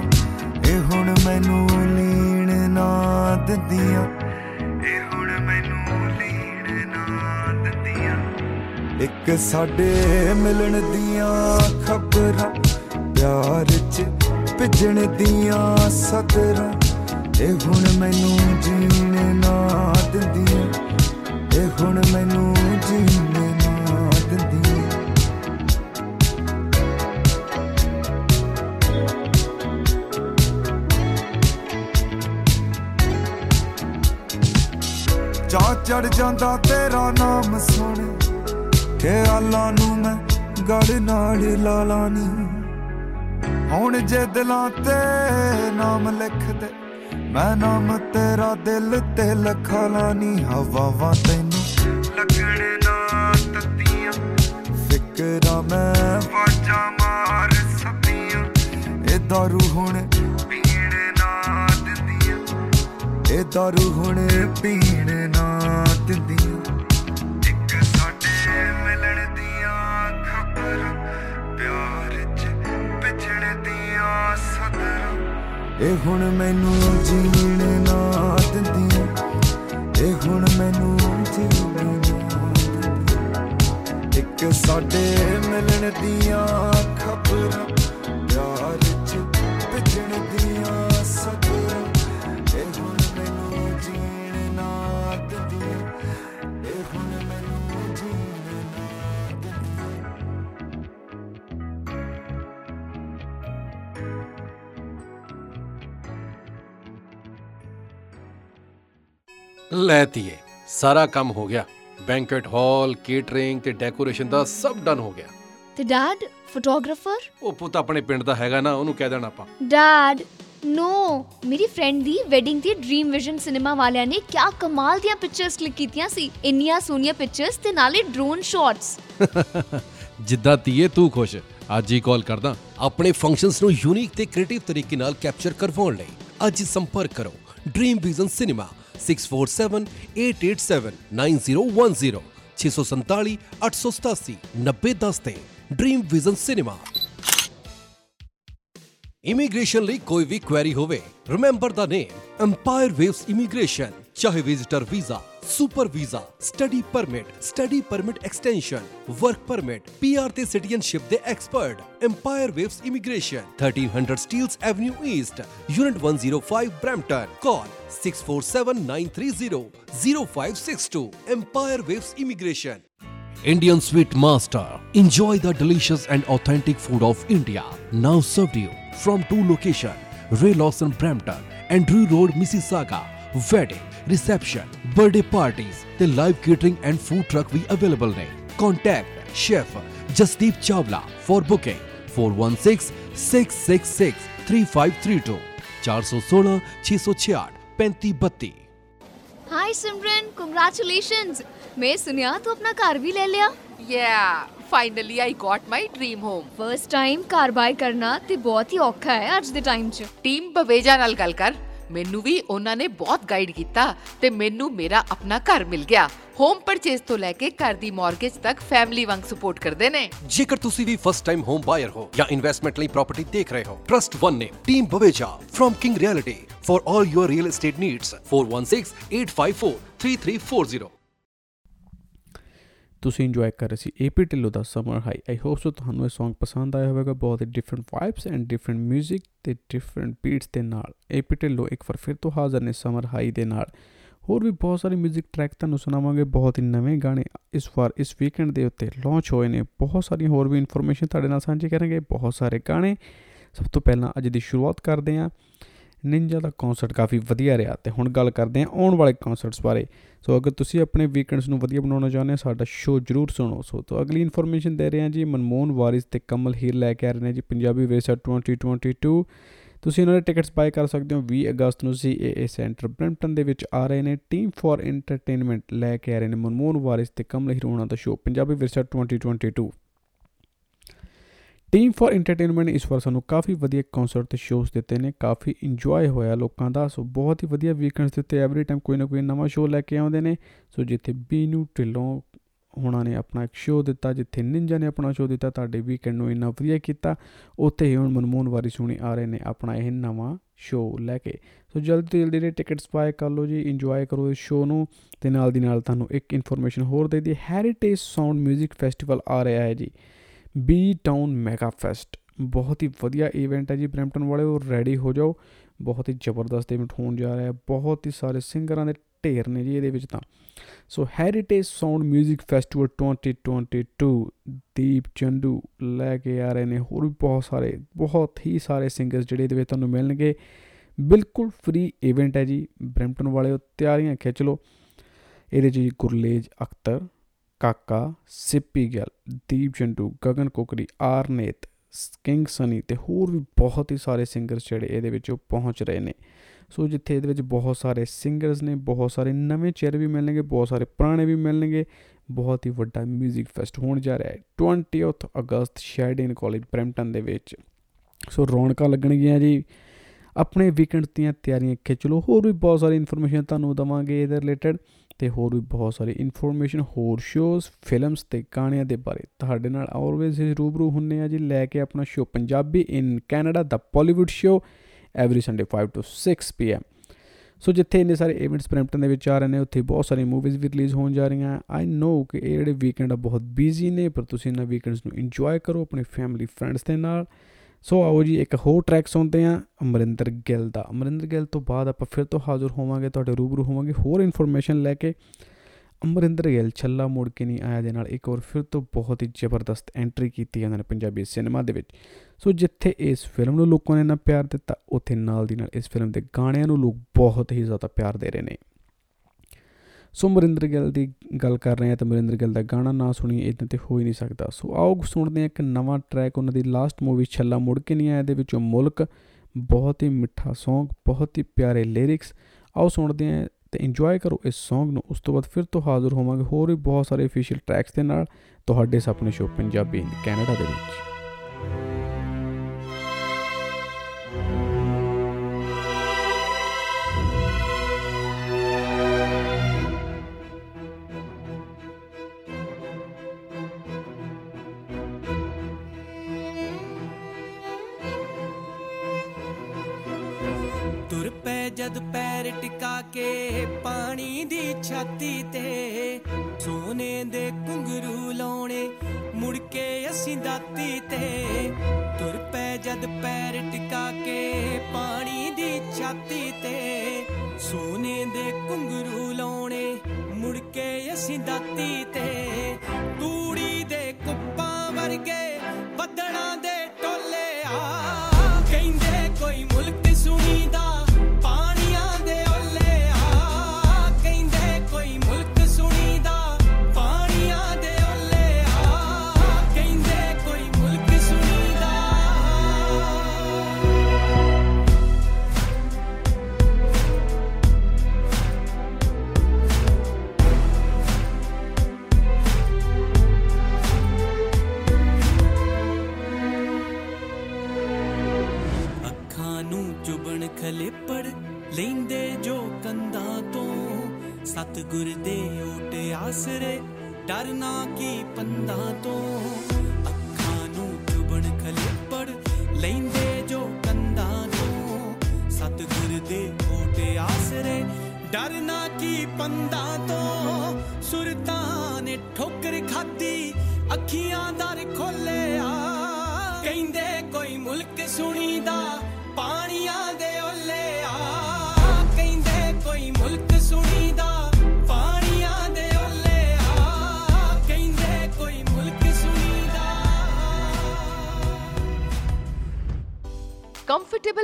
ਇਹ ਹੁਣ ਮੈਨੂੰ ਲੀਣ ਨਾ ਦਿੰਦੀਆਂ। ਇਹ ਹੁਣ ਮੈਨੂੰ ਲੀਣ ਨਾ ਦਿੰਦੀਆਂ। ਇੱਕ ਸਾਡੇ ਮਿਲਣ ਦੀਆਂ ਖਬਰਾਂ, ਪਿਆਰ ਚ ਭਿੱਜਣ ਦੀਆਂ ਸਤਰਾਂ, ਇਹ ਹੁਣ ਮੈਨੂੰ ਜੀਣ ਨਾ ਦਿੰਦੀਆਂ। ਇਹ ਹੁਣ ਮੈਨੂੰ ਜੀਣ ਚੜ ਜਾਂਦਾ ਤੇਰਾ ਨਾਮ ਸੁਣ। ਖਿਆਲਾਂ ਨੂੰ ਮੈਂ ਗੜ ਨਾਲ ਲਾ ਲਾਨੀ ਹੁਣ ਜੇ ਦਿਲਾਂ ਤੇ ਨਾਮ ਲਿਖ ਦੇ, ਮੈਂ ਨਾਮ ਤੇਰਾ ਦਿਲ ਤੇ ਲਖਾ ਲਾਨੀ ਹਵਾਵਾਂ ਤੈਨੂੰ ਲੱਗਣ ਨਾ ਤੱਤੀਆਂ। ਫਿਕਰਾਂ ਮੈਂ ਵਾਜਾਂ ਮਾਰ ਸਭੀਆਂ ਇਹ ਦਾਰੂ ਹੁਣ ਇਹ ਦਾਰੂ ਹੁਣ ਪੀਣ ਨਾ ਦਿੰਦੀਆਂ ਇੱਕ ਸਾਡੇ ਮਿਲਣ ਦੀਆਂ ਖਬਰਾਂ ਪਿਆਰ ਚ ਵਿਛੜ ਦੀਆਂ ਸਦਰਾਂ ਇਹ ਹੁਣ ਮੈਨੂੰ ਜੀਣ ਨਾ ਦਿੰਦੀਆਂ ਇਹ ਹੁਣ ਮੈਨੂੰ ਜੀਣ ਨਾ ਦਿੰਦੀਆਂ ਇੱਕ ਸਾਡੇ ਮਿਲਣ ਦੀਆਂ ਖਬਰਾਂ ਲੈਤੀਏ ਸਾਰਾ ਕੰਮ ਹੋ ਗਿਆ। ਬੈਂਕਟ ਹਾਲ ਕੇਟਰਿੰਗ ਤੇ ਡੈਕੋਰੇਸ਼ਨ ਦਾ ਸਭ ਡਨ ਹੋ ਗਿਆ। ਤੇ ਡੈਡ ਫੋਟੋਗ੍ਰਾਫਰ? ਉਹ ਪੁੱਤ ਆਪਣੇ ਪਿੰਡ ਦਾ ਹੈਗਾ ਨਾ ਉਹਨੂੰ ਕਹਿ ਦੇਣਾ ਆਪਾਂ। ਡੈਡ ਨੋ ਮੇਰੀ ਫਰੈਂਡ ਦੀ ਵੈਡਿੰਗ ਤੇ ਡ੍ਰੀਮ ਵਿਜ਼ਨ ਸਿਨੇਮਾ ਵਾਲਿਆਂ ਨੇ ਕਿਆ ਕਮਾਲ ਦੀਆਂ ਪਿਕਚਰਸ ਕਲਿੱਕ ਕੀਤੀਆਂ ਸੀ। ਇੰਨੀਆਂ ਸੋਹਣੀਆਂ ਪਿਕਚਰਸ ਤੇ ਨਾਲੇ ਡਰੋਨ ਸ਼ਾਟਸ ਜਿੱਦਾਂ ਤੀਏ ਤੂੰ ਖੁਸ਼। ਅੱਜ ਹੀ ਕਾਲ ਕਰਦਾ। ਆਪਣੇ ਫੰਕਸ਼ਨਸ ਨੂੰ ਯੂਨੀਕ ਤੇ ਕ੍ਰੀਏਟਿਵ ਤਰੀਕੇ ਨਾਲ ਕੈਪਚਰ ਕਰਵਾਉਣ ਲਈ ਅੱਜ ਹੀ ਸੰਪਰਕ ਕਰੋ। ਡ੍ਰੀਮ ਵਿਜ਼ਨ ਸਿਨੇਮਾ 6478879010 647 887 9010 ਤੇ ਡ੍ਰੀਮ ਵਿਜ਼ਨ ਸਿਨੇਮਾ ਇਮੀਗ੍ਰੇਸ਼ਨ ਲਈ ਕੋਈ ਵੀ ਕੁਐਰੀ ਹੋਵੇ ਰਿਮੈਂਬਰ ਦਾ ਨੇਮ ਐਮਪਾਇਰ ਵੇਵਸ ਇਮੀਗ੍ਰੇਸ਼ਨ ਚਾਹੇ visitor visa super visa study permit study permit extension work permit PR ते citizenship they expert Empire Waves Immigration 1300 Steeles Avenue East, Unit 105 Brampton call 6479300562 Empire Waves Immigration. Indian Sweet Master. Enjoy the delicious and authentic food of India. Now served you from two locations, Ray Lawson Brampton and Drew Road, Mississauga. Wedding reception, birthday parties, the live catering and food truck we available ne. Contact Chef Jasdeep Chawla for booking 416-666-3532 416 666 3532 hi Simran congratulations ਮੈਂ ਸੁਨਿਆ ਤੂੰ ਆਪਣਾ ਘਰ ਵੀ ਲੈ ਲਿਆ Yeah, finally I got my dream home. First time ਘਰ ਬਾਈ ਕਰਨਾ ਤੇ ਬਹੁਤ ਹੀ ਔਖਾ ਹੈ ਅੱਜ ਦੇ ਟਾਈਮ 'ਚ ਟੀਮ ਬਵੇਜਾ ਨਾਲ ਗੱਲ ਕਰ ਮੈਨੂੰ ਵੀ ਉਹਨਾਂ ਨੇ ਬਹੁਤ ਗਾਈਡ ਕੀਤਾ ਤੇ ਮੈਨੂੰ ਮੇਰਾ ਆਪਣਾ ਘਰ ਮਿਲ ਗਿਆ। ਹੋਮ ਪਰਚੇਸ ਤੋਂ ਲੈ ਕੇ ਘਰ ਦੀ ਮਾਰਗੇਜ ਤੱਕ ਫੈਮਿਲੀ ਵਾਂਗ ਸਪੋਰਟ ਕਰਦੇ ਨੇ। ਜੇਕਰ ਤੁਸੀਂ ਵੀ ਫਸਟ ਟਾਈਮ ਹੋਮ ਬਾਇਰ ਹੋ ਜਾਂ ਇਨਵੈਸਟਮੈਂਟ ਲਈ ਪ੍ਰਾਪਰਟੀ ਦੇਖ ਰਹੇ ਹੋ ਟਰਸਟ ਵਨ ਨੇ team Baweja firm king realty for all your real estate needs 4168543340 ਤੁਸੀਂ ਇੰਜੋਏ ਕਰ ਰਹੇ ਸੀ AP Dhillon the summer high I hope so ਤੁਹਾਨੂੰ ਇਹ Song ਪਸੰਦ ਆਇਆ ਹੋਵੇਗਾ ਬਹੁਤ ਹੀ ਡਿਫਰੈਂਟ ਵਾਈਬਸ ਐਂਡ ਡਿਫਰੈਂਟ 뮤직 ਤੇ ਡਿਫਰੈਂਟ ਬੀਟਸ ਦੇ ਨਾਲ ਏਪੀ ਢਿੱਲੋਂ ਇੱਕ ਵਾਰ ਫਿਰ ਤੋਂ ਹਾਜ਼ਰ ਨੇ ਸਮਰ ਹਾਈ ਦੇ ਨਾਲ ਹੋਰ ਵੀ ਬਹੁਤ ਸਾਰੇ 뮤직 ਟਰੈਕ ਤੁਹਾਨੂੰ ਸੁਣਾਵਾਂਗੇ ਬਹੁਤ ਹੀ ਨਵੇਂ ਗਾਣੇ ਇਸ ਵਾਰ ਇਸ ਵੀਕਐਂਡ ਦੇ ਉੱਤੇ ਲਾਂਚ ਹੋਏ ਨੇ ਬਹੁਤ ਸਾਰੀਆਂ ਹੋਰ ਵੀ ਇਨਫੋਰਮੇਸ਼ਨ ਤੁਹਾਡੇ ਨਾਲ ਸਾਂਝੀ ਕਰਾਂਗੇ ਬਹੁਤ ਸਾਰੇ ਗਾਣੇ ਸਭ ਤੋਂ ਪਹਿਲਾਂ ਅੱਜ ਦੀ ਸ਼ੁਰੂਆਤ ਕਰਦੇ ਹਾਂ ਨਿੰਜਾ ਦਾ ਕਨਸਰਟ ਕਾਫੀ ਵਧੀਆ ਰਿਹਾ ਤੇ ਹੁਣ ਗੱਲ ਕਰਦੇ ਹਾਂ ਆਉਣ ਵਾਲੇ ਕਨਸਰਟਸ ਬਾਰੇ। ਸੋ ਅਗਰ ਤੁਸੀਂ ਆਪਣੇ ਵੀਕਐਂਡਸ ਨੂੰ ਵਧੀਆ ਬਣਾਉਣਾ ਚਾਹੁੰਦੇ ਹੋ, ਸਾਡਾ ਸ਼ੋਅ ਜਰੂਰ ਸੁਣੋ। ਸੋ ਤੋਂ ਅਗਲੀ ਇਨਫੋਰਮੇਸ਼ਨ ਦੇ ਰਹੇ ਹਾਂ ਜੀ ਮਨਮੋਹਨ ਵਾਰਿਸ ਤੇ ਕਮਲ ਹੀਰ ਲੈ ਕੇ ਆ ਰਹੇ ਨੇ ਜੀ ਪੰਜਾਬੀ ਵਿਰਸਾ 2022 ਤੁਸੀਂ ਇਹਨਾਂ ਦੇ ਟਿਕਟਸ ਬਾਏ ਕਰ ਸਕਦੇ ਹੋ। 20 ਅਗਸਤ ਨੂੰ ਸੀਏਏ ਸੈਂਟਰ ਬ੍ਰੈਂਪਟਨ ਦੇ ਵਿੱਚ ਆ ਰਹੇ ਨੇ। ਟੀਮ ਫॉर ਐਂਟਰਟੇਨਮੈਂਟ ਲੈ ਕੇ ਆ ਰਹੇ ਨੇ ਮਨਮੋਹਨ ਵਾਰਿਸ ਤੇ ਕਮਲ ਹੀਰ ਉਹਨਾਂ ਦਾ ਸ਼ੋਅ ਪੰਜਾਬੀ ਵਿਰਸਾ 2022 ਟੀਮ ਫॉर ਐਂਟਰਟੇਨਮੈਂਟ ਇਸ ਵਾਰ ਸਾਨੂੰ ਕਾਫੀ ਵਧੀਆ ਕਨਸਰਟ ਤੇ ਸ਼ੋਜ਼ ਦਿੱਤੇ ਨੇ, ਕਾਫੀ ਇੰਜੋਏ ਹੋਇਆ ਲੋਕਾਂ ਦਾ, ਸੋ ਬਹੁਤ ਹੀ ਵਧੀਆ ਵੀਕਐਂਡਸ ਦੇ ਉੱਤੇ ਐਵਰੀ ਟਾਈਮ ਕੋਈ ਨਾ ਕੋਈ ਨਵਾਂ ਸ਼ੋਅ ਲੈ ਕੇ ਆਉਂਦੇ ਨੇ, ਸੋ ਜਿੱਥੇ ਬੀਨੂ ਢਿੱਲੋਂ ਹੁਣਾਂ ਨੇ ਆਪਣਾ ਇੱਕ ਸ਼ੋਅ ਦਿੱਤਾ, ਜਿੱਥੇ ਨਿੰਜਾ ਨੇ ਆਪਣਾ ਸ਼ੋਅ ਦਿੱਤਾ, ਤੁਹਾਡੇ ਵੀਕਐਂਡ ਨੂੰ ਇੰਨਾ ਵਧੀਆ ਕੀਤਾ, ਉੱਥੇ ਹੀ ਹੁਣ ਮਨਮੋਹਨ ਵਾਰੀ ਸੁਣੀ ਆ ਰਹੇ ਨੇ ਆਪਣਾ ਇਹ ਨਵਾਂ ਸ਼ੋਅ ਲੈ ਕੇ। ਸੋ ਜਲਦੀ ਤੋਂ ਜਲਦੀ ਟਿਕਟਸ ਬਾਏ ਕਰ ਲਓ ਜੀ ਇੰਜੋਏ ਕਰੋ ਇਸ ਸ਼ੋਅ ਨੂੰ, ਤੇ ਨਾਲ ਦੀ ਨਾਲ ਤੁਹਾਨੂੰ ਇੱਕ ਇਨਫੋਰਮੇਸ਼ਨ ਹੋਰ ਦੇ ਦੀ ਹੈਰੀਟੇਜ ਸਾਊਂਡ 뮤직 ਫੈਸਟੀਵਲ ਆ ਰਿਹਾ ਹੈ ਜੀ। ਬੀ ਟਾਊਨ ਮੈਗਾ ਫੈਸਟ ਬਹੁਤ ਹੀ ਵਧੀਆ ਇਵੈਂਟ ਹੈ ਜੀ ਬ੍ਰੈਂਪਟਨ ਵਾਲੇ, ਉਹ ਰੈਡੀ ਹੋ ਜਾਓ। ਬਹੁਤ ਹੀ ਜ਼ਬਰਦਸਤ ਇਵੈਂਟ ਹੋਣ ਜਾ ਰਿਹਾ ਹੈ। ਬਹੁਤ ਹੀ ਸਾਰੇ ਸਿੰਗਰਾਂ ਦੇ ਢੇਰ ਨੇ ਜੀ ਇਹਦੇ ਵਿੱਚ ਤਾਂ। So heritage sound 뮤직 festival 2022 Deep Chandu ਲੈ ਕੇ ਆ ਰਹੇ ਨੇ। ਹੋਰ ਵੀ ਬਹੁਤ ਸਾਰੇ, ਬਹੁਤ ਹੀ ਸਾਰੇ ਸਿੰਗਰਸ ਜਿਹੜੇ ਇਹਦੇ ਵਿੱਚ ਤੁਹਾਨੂੰ ਮਿਲਣਗੇ। ਬਿਲਕੁਲ ਫ੍ਰੀ ਇਵੈਂਟ ਹੈ ਜੀ। ਬ੍ਰੈਂਪਟਨ ਵਾਲੇ ਤਿਆਰੀਆਂ ਖਿੱਚ ਲਓ। ਇਹਦੇ 'ਚ ਜੀ ਗੁਰਲੇਜ ਅਖਤਰ ਕਾਕਾ, ਸਿੱਪੀ ਗਿੱਲ, ਦੀਪ ਚੰਦੂ ਗਗਨ ਕੋਕਰੀ, ਆਰਨੇਤ, ਕਿੰਗ ਸਨੀ ਤੇ ਹੋਰ ਵੀ ਬਹੁਤ ਹੀ ਸਾਰੇ ਸਿੰਗਰਸ ਜਿਹੜੇ ਇਹਦੇ ਵਿੱਚ ਪਹੁੰਚ ਰਹੇ ਨੇ। ਸੋ ਜਿੱਥੇ ਇਹਦੇ ਵਿੱਚ ਬਹੁਤ ਸਾਰੇ ਸਿੰਗਰਸ ਨੇ, ਬਹੁਤ ਸਾਰੇ ਨਵੇਂ ਚਿਹਰੇ ਵੀ ਮਿਲਣਗੇ, ਬਹੁਤ ਸਾਰੇ ਪੁਰਾਣੇ ਵੀ ਮਿਲਣਗੇ, ਬਹੁਤ ਹੀ ਵੱਡਾ 뮤직 ਫੈਸਟ ਹੋਣ ਜਾ ਰਿਹਾ ਹੈ 20th ਅਗਸਤ ਸ਼ੈਡਿਨ ਕਾਲਜ ਬ੍ਰੈਂਪਟਨ ਦੇ ਵਿੱਚ। ਸੋ ਰੌਣਕਾਂ ਲੱਗਣਗੀਆਂ ਜੀ। ਆਪਣੇ ਵੀਕਐਂਡ ਦੀਆਂ ਤਿਆਰੀਆਂ ਖਿੱਚ ਲਓ, ਹੋਰ ਵੀ ਬਹੁਤ ਸਾਰੀ ਇਨਫੋਰਮੇਸ਼ਨ ਤੁਹਾਨੂੰ ਦਵਾਂਗੇ ਇਹਦੇ ਰਿਲੇਟਡ ਤੇ ਹੋਰ ਵੀ ਬਹੁਤ ਸਾਰੀ ਇਨਫੋਰਮੇਸ਼ਨ ਹੋਰ ਸ਼ੋਜ਼ ਫਿਲਮਸ ਤੇ ਗਾਣਿਆਂ ਦੇ ਬਾਰੇ ਤੁਹਾਡੇ ਨਾਲ ਆਲਵੇਜ਼ ਰੂਬਰੂ ਹੁੰਨੇ ਆ ਜੀ। ਲੈ ਕੇ ਆਪਣਾ show Punjabi in Canada the Bollywood show every Sunday 5 to 6 PM so ਜਿੱਥੇ ਇੰਨੇ ਸਾਰੇ ਇਵੈਂਟਸ ਬ੍ਰੈਂਪਟਨ ਦੇ ਵਿੱਚ ਆ ਰਹੇ ਨੇ, ਉੱਥੇ ਬਹੁਤ ਸਾਰੀ ਮੂਵੀਜ਼ ਵੀ ਰਿਲੀਜ਼ ਹੋਣ ਜਾ ਰਹੀਆਂ। ਆਈ ਨੋ ਕਿ ਇਹ ਜਿਹੜੇ ਵੀਕਐਂਡ ਆ ਬਹੁਤ ਬਿਜ਼ੀ ਨੇ, ਪਰ ਤੁਸੀਂ ਇਹਨਾਂ ਵੀਕਐਂਡਸ ਨੂੰ ਇੰਜੋਏ ਕਰੋ, ਆਪਣੇ ਫੈਮਿਲੀ ਫਰੈਂਡਸ ਦੇ ਨਾਲ। ਸੋ ਆਓ ਜੀ ਇੱਕ ਹੋਰ ਟਰੈਕ ਸੁਣਦੇ ਆ ਅਮਰਿੰਦਰ ਗਿੱਲ ਦਾ। ਅਮਰਿੰਦਰ ਗਿੱਲ ਤੋਂ ਬਾਅਦ ਆਪਾਂ ਫਿਰ ਤੋਂ ਹਾਜ਼ਰ ਹੋਵਾਂਗੇ, ਤੁਹਾਡੇ ਰੂਬਰੂ ਹੋਵਾਂਗੇ ਹੋਰ ਇਨਫੋਰਮੇਸ਼ਨ ਲੈ ਕੇ। ਅਮਰਿੰਦਰ ਗਿੱਲ, ਛੱਲਾ ਮੁੜ ਕੇ ਨਹੀਂ ਆਇਆ ਦੇ ਨਾਲ ਇੱਕ ਵਾਰ ਫਿਰ ਤੋਂ ਬਹੁਤ ਹੀ ਜ਼ਬਰਦਸਤ ਐਂਟਰੀ ਕੀਤੀ ਉਹਨਾਂ ਨੇ ਪੰਜਾਬੀ ਸਿਨੇਮਾ ਦੇ ਵਿੱਚ। ਸੋ ਜਿੱਥੇ ਇਸ ਫਿਲਮ ਨੂੰ ਲੋਕਾਂ ਨੇ ਨਾ ਪਿਆਰ ਦਿੱਤਾ, ਉੱਥੇ ਨਾਲ ਦੀ ਨਾਲ ਇਸ ਫਿਲਮ ਦੇ ਗਾਣਿਆਂ ਨੂੰ ਲੋਕ ਬਹੁਤ ਹੀ ਜ਼ਿਆਦਾ ਪਿਆਰ ਦੇ ਰਹੇ ਨੇ। ਸੋ ਮਰਿੰਦਰ ਗਿੱਲ ਦੀ ਗੱਲ ਕਰ ਰਹੇ ਹਾਂ ਤਾਂ ਮਰਿੰਦਰ ਗਿੱਲ ਦਾ ਗਾਣਾ ਨਾ ਸੁਣੀ ਇਦਾਂ ਤੇ ਹੋ ਹੀ ਨਹੀਂ ਸਕਦਾ। ਸੋ ਆਓ ਸੁਣਦੇ ਹਾਂ ਇੱਕ ਨਵਾਂ ਟਰੈਕ ਉਹਨਾਂ ਦੀ ਲਾਸਟ ਮੂਵੀ ਛੱਲਾ ਮੁੜ ਕੇ ਨਹੀਂ ਆਇਆ ਦੇ ਵਿੱਚੋਂ ਮੁਲਕ। ਬਹੁਤ ਹੀ ਮਿੱਠਾ Song, ਬਹੁਤ ਹੀ ਪਿਆਰੇ ਲਿਰਿਕਸ ਆਓ ਸੁਣਦੇ ਹਾਂ ਤੇ ਇੰਜੋਏ ਕਰੋ ਇਸ Song ਨੂੰ। ਉਸ ਤੋਂ ਬਾਅਦ ਫਿਰ ਤੋਂ ਹਾਜ਼ਰ ਹੋਵਾਂਗੇ ਹੋਰ ਵੀ ਬਹੁਤ ਸਾਰੇ ਅਫੀਸ਼ੀਅਲ ਟਰੈਕਸ ਦੇ ਨਾਲ। ਤੁਹਾਡੇ ਸੁਪਨੇ ਸ਼ੋ ਪੰਜਾਬੀ ਕੈਨੇਡਾ ਦੇ ਵਿੱਚ। ਜਦ ਪੈਰ ਟਿਕਾ ਕੇ ਪਾਣੀ ਦੀ ਛਾਤੀ ਤੇ ਸੋਨੇ ਦੇ ਕੁੰਗਰੂ ਲਾਉਣੇ, ਮੁੜ ਕੇ ਅਸੀਂ ਦਾਤੀ ਤੇ ਤੁਰ ਪੈ ਜਦ ਪੈਰ ਟਿਕਾ ਕੇ ਪਾਣੀ ਦੀ ਛਾਤੀ ਤੇ ਸੋਨੇ ਦੇ ਕੁੰਗਰੂ ਲਾਉਣੇ, ਮੁੜ ਕੇ ਅਸੀਂ ਦਾਤੀ ਤੇ ਤੂੜੀ ਦੇ ਕੁੱਪਾਂ ਵਰਗੇ ਬੱਦਲਾਂ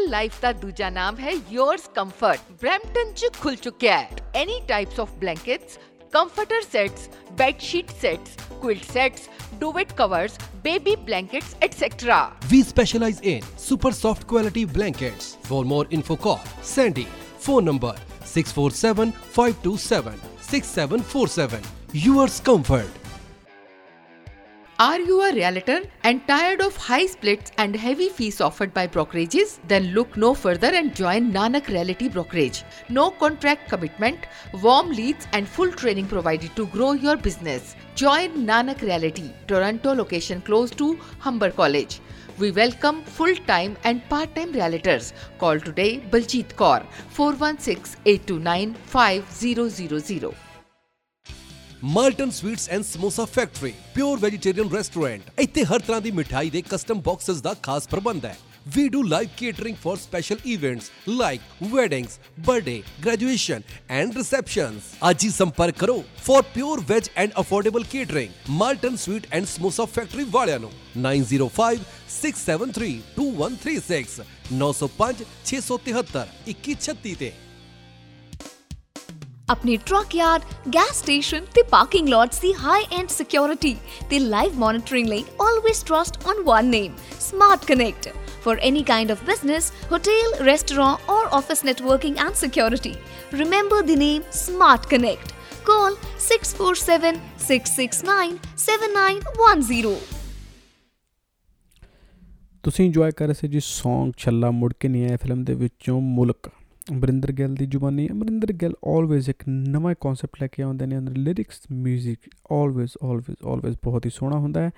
ਕੰਫਰਟੇਬਲ ਲਾਈਫ ਦਾ ਦੂਜਾ ਨਾਮ ਹੈ yours comfort ਬ੍ਰੈਂਪਟਨ ਚ ਖੁੱਲ ਚੁੱਕਿਆ ਹੈ any types of blankets comforter sets bed sheet sets quilt sets duvet covers baby blankets etc We specialize in super soft quality blankets. For more info call Sandy. Phone number 647 527 6747. Yours Comfort. Are you a realtor and tired of high splits and heavy fees offered by brokerages? Then look no further and join Nanak Realty Brokerage. No contract commitment, warm leads, and full training provided to grow your business. Join Nanak Realty, Toronto location close to Humber College. We welcome full time and part time realtors. Call today Baljeet Kaur 416 829 5000. Malton sweets and samosa factory pure vegetarian restaurant ਇੱਥੇ ਹਰ ਤਰ੍ਹਾਂ ਦੀ ਮਿਠਾਈ ਦੇ ਕਸਟਮ ਬਾਕਸਸ ਦਾ ਖਾਸ ਪ੍ਰਬੰਧ ਹੈ We do live catering for special events like weddings, birthday, graduation and receptions. ਅੱਜ ਹੀ ਸੰਪਰਕ ਕਰੋ for pure veg and affordable catering. Malton Sweet and Samosa Factory ਵਾਲਿਆਂ ਨੂੰ 905 673 2136 905 673 2136 ਤੇ ਆਪਣੇ ਟਰੱਕ ਯਾਰਡ ਗੈਸ ਸਟੇਸ਼ਨ ਤੇ ਪਾਰਕਿੰਗ ਲੋਟਸ ਦੀ ਹਾਈ ਐਂਡ ਸਿਕਿਉਰਿਟੀ ਤੇ ਲਾਈਵ ਮੋਨਿਟਰਿੰਗ ਲਈ always trust on one name smart connect for any kind of business, hotel, restaurant, or office networking and security. Remember the name Smart Connect. Call 647 669 7910. ਤੁਸੀਂ ਇੰਜੋਏ ਕਰ ਰਹੇ ਸੀ ਜੀ Song ਛੱਲਾ ਮੁੜ ਕੇ ਨਹੀਂ ਆਇਆ ਫਿਲਮ ਦੇ ਵਿੱਚੋਂ ਮੁਲਕ ਅਮਰਿੰਦਰ ਗਿੱਲ ਦੀ ਜ਼ੁਬਾਨੀ, ਅਮਰਿੰਦਰ ਗਿੱਲ ਆਲਵੇਜ਼ ਇੱਕ ਨਵਾਂ ਕਨਸੈਪਟ ਲੈ ਕੇ ਆਉਂਦੇ ਨੇ ਅੰਦਰ ਲਿਰਿਕਸ 뮤직 ਆਲਵੇਜ਼ ਆਲਵੇਜ਼ ਆਲਵੇਜ਼ ਬਹੁਤ ਹੀ ਸੋਹਣਾ ਹੁੰਦਾ ਹੈ।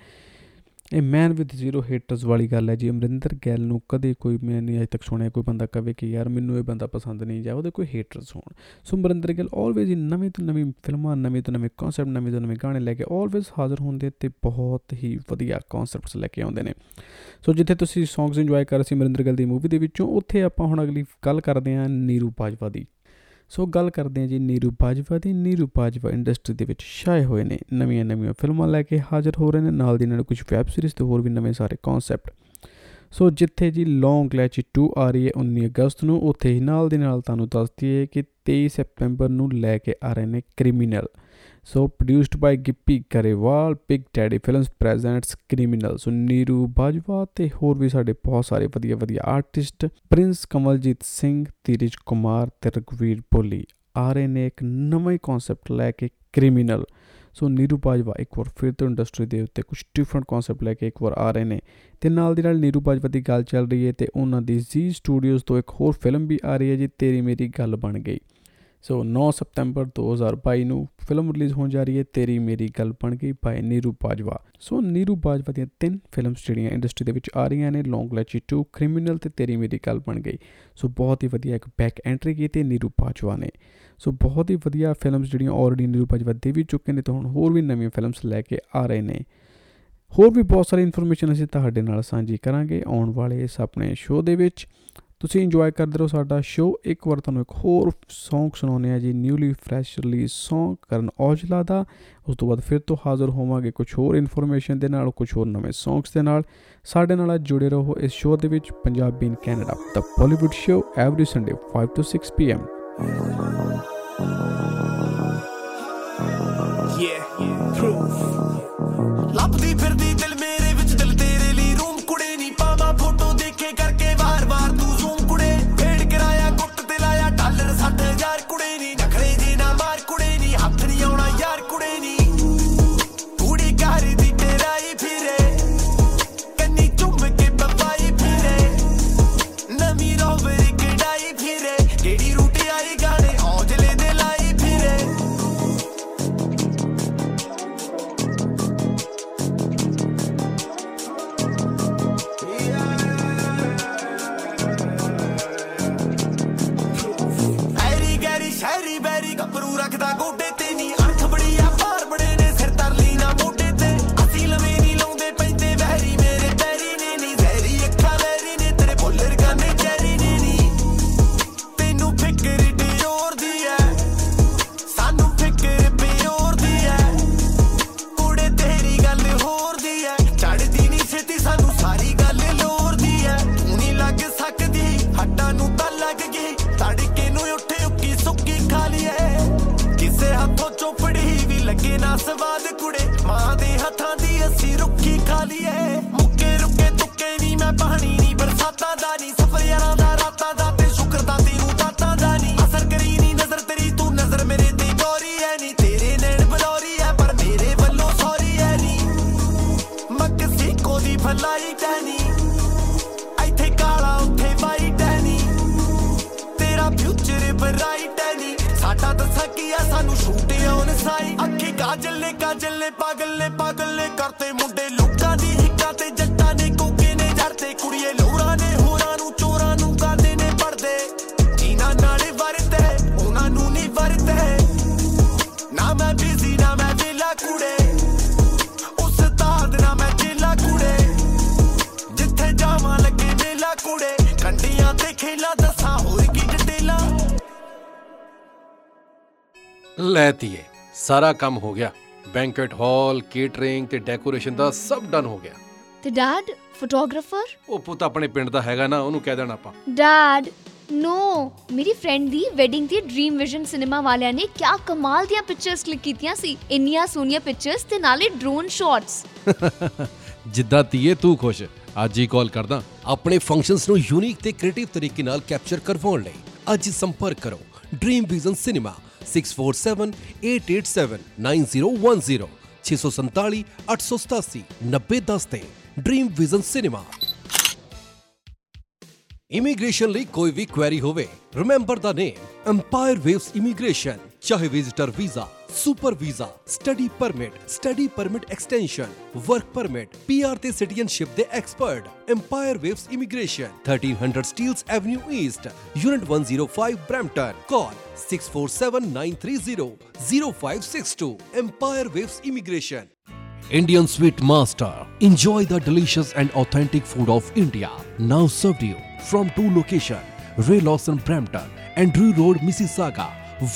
ਇਹ ਮੈਨ ਵਿਦ ਜ਼ੀਰੋ ਹੇਟਰਸ ਵਾਲੀ ਗੱਲ ਹੈ ਜੀ। ਅਮਰਿੰਦਰ ਗਿੱਲ ਨੂੰ ਕਦੇ ਕੋਈ ਮੈਂ ਨਹੀਂ ਅਜੇ ਤੱਕ ਸੁਣਿਆ। ਕੋਈ ਬੰਦਾ ਕਵੇ ਕਿ ਯਾਰ ਮੈਨੂੰ ਇਹ ਬੰਦਾ ਪਸੰਦ ਨਹੀਂ ਜਾਂ ਉਹਦੇ ਕੋਈ ਹੇਟਰਸ ਹੋਣ। ਸੋ ਅਮਰਿੰਦਰ ਗਿੱਲ ਆਲਵੇਜ਼ ਹੀ ਨਵੀਂ ਤੋਂ ਨਵੀਂ ਫਿਲਮਾਂ, ਨਵੇਂ ਤੋਂ ਨਵੇਂ ਕਨਸੈਪਟ ਨਵੇਂ ਤੋਂ ਨਵੇਂ ਗਾਣੇ ਲੈ ਕੇ ਆਲਵੇਜ਼ ਹਾਜ਼ਰ ਹੁੰਦੇ ਤੇ ਬਹੁਤ ਹੀ ਵਧੀਆ ਕਨਸੈਪਟਸ ਲੈ ਕੇ ਆਉਂਦੇ ਨੇ। ਸੋ ਜਿੱਥੇ ਤੁਸੀਂ ਸੌਂਗਸ ਇੰਜੋਏ ਕਰ ਰਹੇ ਸੀ ਅਮਰਿੰਦਰ ਗਿੱਲ ਦੀ ਮੂਵੀ ਦੇ ਵਿੱਚੋਂ, ਉੱਥੇ ਆਪਾਂ ਹੁਣ ਅਗਲੀ ਗੱਲ ਕਰਦੇ ਹਾਂ। ਨੀਰੂ ਬਾਜਵਾ ਦੀ ਸੋ ਗੱਲ ਕਰਦੇ ਹਾਂ ਜੀ ਨੀਰੂ ਬਾਜਵਾ ਦੀ। ਨੀਰੂ ਬਾਜਵਾ ਇੰਡਸਟਰੀ ਦੇ ਵਿੱਚ ਛਾਏ ਹੋਏ ਨੇ, ਨਵੀਆਂ ਨਵੀਆਂ ਫਿਲਮਾਂ ਲੈ ਕੇ ਹਾਜ਼ਰ ਹੋ ਰਹੇ ਨੇ, ਨਾਲ ਦੀ ਨਾਲ ਕੁਝ ਵੈਬ ਸੀਰੀਜ਼ ਤੇ ਹੋਰ ਵੀ ਨਵੇਂ ਸਾਰੇ ਕਨਸੈਪਟ ਸੋ ਜਿੱਥੇ ਜੀ ਲੌਂਗ ਲੈਚ 2 ਆ ਰਹੀ ਹੈ 19 ਅਗਸਤ ਨੂੰ, ਉੱਥੇ ਹੀ ਨਾਲ ਦੀ ਨਾਲ ਤੁਹਾਨੂੰ ਦੱਸ ਦਈਏ ਕਿ 23 ਸਤੰਬਰ ਨੂੰ ਲੈ ਕੇ ਆ ਰਹੇ ਨੇ criminal so produced by Gippy Grewal big daddy films presents criminal so Neeru Bajwa ਤੇ ਹੋਰ ਵੀ ਸਾਡੇ ਬਹੁਤ ਸਾਰੇ ਵਧੀਆ ਵਧੀਆ ਆਰਟਿਸਟ ਪ੍ਰਿੰਸ ਕਮਲਜੀਤ ਸਿੰਘ ਤੀਰਜ ਕੁਮਾਰ ਤੇ ਰਗਵੀਰ ਬੋਲੀ ਆ ਰਹੇ ਨੇ ਇੱਕ ਨਵਾਂ ਹੀ ਕਨਸੈਪਟ ਲੈ ਕੇ ਕ੍ਰਿਮੀਨਲ ਸੋ ਨੀਰੂ ਬਾਜਵਾ ਇੱਕ ਵਾਰ ਫਿਰ ਤੋਂ ਇੰਡਸਟਰੀ ਦੇ ਉੱਤੇ ਕੁਝ ਡਿਫਰੈਂਟ ਕਨਸੈਪਟ ਲੈ ਕੇ ਇੱਕ ਵਾਰ ਆ ਰਹੇ ਨੇ ਤੇ ਨਾਲ ਦੀ ਨਾਲ ਨੀਰੂ ਬਾਜਵਾ ਦੀ ਗੱਲ ਚੱਲ ਰਹੀ ਹੈ ਤੇ ਉਹਨਾਂ ਦੀ ਜ਼ੀ ਸਟੂਡੀਓਜ਼ ਤੋਂ ਇੱਕ ਹੋਰ ਫਿਲਮ ਵੀ ਆ ਰਹੀ ਹੈ ਜੀ, ਤੇਰੀ ਮੇਰੀ ਗੱਲ ਬਣ ਗਈ। ਸੋ 9 ਸਤੰਬਰ 2022 ਨੂੰ ਫਿਲਮ ਰਿਲੀਜ਼ ਹੋਣ ਜਾ ਰਹੀ ਹੈ ਤੇਰੀ ਮੇਰੀ ਗੱਲ ਬਣ ਗਈ ਬਾਈ ਨੀਰੂ ਬਾਜਵਾ। ਸੋ ਨੀਰੂ ਬਾਜਵਾ ਦੀਆਂ ਤਿੰਨ ਫਿਲਮਸ ਜਿਹੜੀਆਂ ਇੰਡਸਟਰੀ ਦੇ ਵਿੱਚ ਆ ਰਹੀਆਂ ਨੇ ਲੌਂਗ ਲੈਚੀ 2 ਕ੍ਰਿਮੀਨਲ ਤੇ ਤੇਰੀ ਮੇਰੀ ਗੱਲ ਬਣ ਗਈ। ਸੋ ਬਹੁਤ ਹੀ ਵਧੀਆ ਇੱਕ ਬੈਕ ਐਂਟਰੀ ਕੀਤੀ ਨੀਰੂ ਬਾਜਵਾ ਨੇ। ਸੋ ਬਹੁਤ ਹੀ ਵਧੀਆ ਫਿਲਮਸ ਜਿਹੜੀਆਂ ਆਲਰੇਡੀ ਨੀਰੂ ਬਾਜਵਾ ਦੇ ਵੀ ਚੁੱਕੇ ਨੇ ਤੇ ਹੁਣ ਹੋਰ ਵੀ ਨਵੀਆਂ ਫਿਲਮਸ ਲੈ ਕੇ ਆ ਰਹੇ ਨੇ। ਹੋਰ ਵੀ ਬਹੁਤ ਸਾਰੀ ਇਨਫੋਰਮੇਸ਼ਨ ਅਸੀਂ ਤੁਹਾਡੇ ਨਾਲ ਸਾਂਝੀ ਕਰਾਂਗੇ ਆਉਣ ਵਾਲੇ ਇਸ ਆਪਣੇ ਸ਼ੋਅ ਦੇ ਵਿੱਚ। ਤੁਸੀਂ ਇੰਜੋਏ ਕਰਦੇ ਰਹੋ ਸਾਡਾ ਸ਼ੋਅ ਇੱਕ ਵਾਰ ਤੁਹਾਨੂੰ ਇੱਕ ਹੋਰ Song ਸੁਣਾਉਣੇ ਆ ਜੀ ਨਿਊਲੀ ਫਰੈਸ਼ ਰਿਲੀਜ਼ Song ਕਰਨ ਔਜਲਾ ਦਾ। ਉਸ ਤੋਂ ਬਾਅਦ ਫਿਰ ਤੋਂ ਹਾਜ਼ਰ ਹੋਵਾਂਗੇ ਕੁਝ ਹੋਰ ਇਨਫੋਰਮੇਸ਼ਨ ਦੇ ਨਾਲ ਕੁਝ ਹੋਰ ਨਵੇਂ Songs ਦੇ ਨਾਲ। ਸਾਡੇ ਨਾਲ ਜੁੜੇ ਰਹੋ ਇਸ ਸ਼ੋਅ ਦੇ ਵਿੱਚ ਪੰਜਾਬੀ ਇਨ ਕੈਨੇਡਾ ਦਾ ਬਾਲੀਵੁੱਡ ਸ਼ੋਅ ਐਵਰੀ ਸੰਡੇ 5 ਤੋਂ 6 ਪੀਐਮ Yeah, proof. ਲੱਭਦੀ ਫਿਰਦੀ ਲੈ ਤੀਏ ਸਾਰਾ ਕੰਮ ਹੋ ਗਿਆ। ਬੈਂਕਟ ਹਾਲ ਕੇਟਰਿੰਗ ਤੇ ਡੈਕੋਰੇਸ਼ਨ ਦਾ ਸਭ ਡਨ ਹੋ ਗਿਆ। ਤੇ ਡੈਡ ਫੋਟੋਗ੍ਰਾਫਰ? ਉਹ ਪੁੱਤ ਆਪਣੇ ਪਿੰਡ ਦਾ ਹੈਗਾ ਨਾ ਉਹਨੂੰ ਕਹਿ ਦੇਣਾ ਆਪਾਂ। ਡੈਡ ਨੋ ਮੇਰੀ ਫਰੈਂਡ ਦੀ ਵੈਡਿੰਗ ਦੀ ਡ੍ਰੀਮ ਵਿਜ਼ਨ ਸਿਨੇਮਾ ਵਾਲਿਆਂ ਨੇ ਕਿਆ ਕਮਾਲ ਦੀਆਂ ਪਿਕਚਰਸ ਕਲਿੱਕ ਕੀਤੀਆਂ ਸੀ। ਇੰਨੀਆਂ ਸੋਹਣੀਆਂ ਪਿਕਚਰਸ ਤੇ ਨਾਲੇ ਡਰੋਨ ਸ਼ਾਟਸ ਜਿੱਦਾਂ ਤੀਏ ਤੂੰ ਖੁਸ਼ ਅੱਜ ਹੀ ਕਾਲ ਕਰਦਾ। ਆਪਣੇ ਫੰਕਸ਼ਨਸ ਨੂੰ ਯੂਨੀਕ ਤੇ ਕ੍ਰੀਏਟਿਵ ਤਰੀਕੇ ਨਾਲ ਕੈਪਚਰ ਕਰਵਾਉਣ ਲਈ ਅੱਜ ਹੀ ਸੰਪਰਕ ਕਰੋ। ਡ੍ਰੀਮ ਵਿਜ਼ਨ ਸਿਨੇਮਾ 6478879010 647 887 9010 ਤੇ ਡ੍ਰੀਮ ਵਿਜ਼ਨ ਸਿਨੇਮਾ ਇਮੀਗ੍ਰੇਸ਼ਨ ਲਈ ਕੋਈ ਵੀ ਕੁਐਰੀ ਹੋਵੇ ਰਿਮੈਂਬਰ ਦਾ ਨੇਮ ਐਮਪਾਇਰ ਵੇਵਸ ਇਮੀਗ੍ਰੇਸ਼ਨ ਚਾਹੇ visitor visa super visa study permit study permit extension work permit PR ते citizenship they expert Empire Waves Immigration 1300 Steeles avenue east unit 105 Brampton call 6479300562 Empire Waves Immigration Indian Sweet Master. Enjoy the delicious and authentic food of India. Now served you from two locations, Ray Lawson Brampton and Drew Road, Mississauga.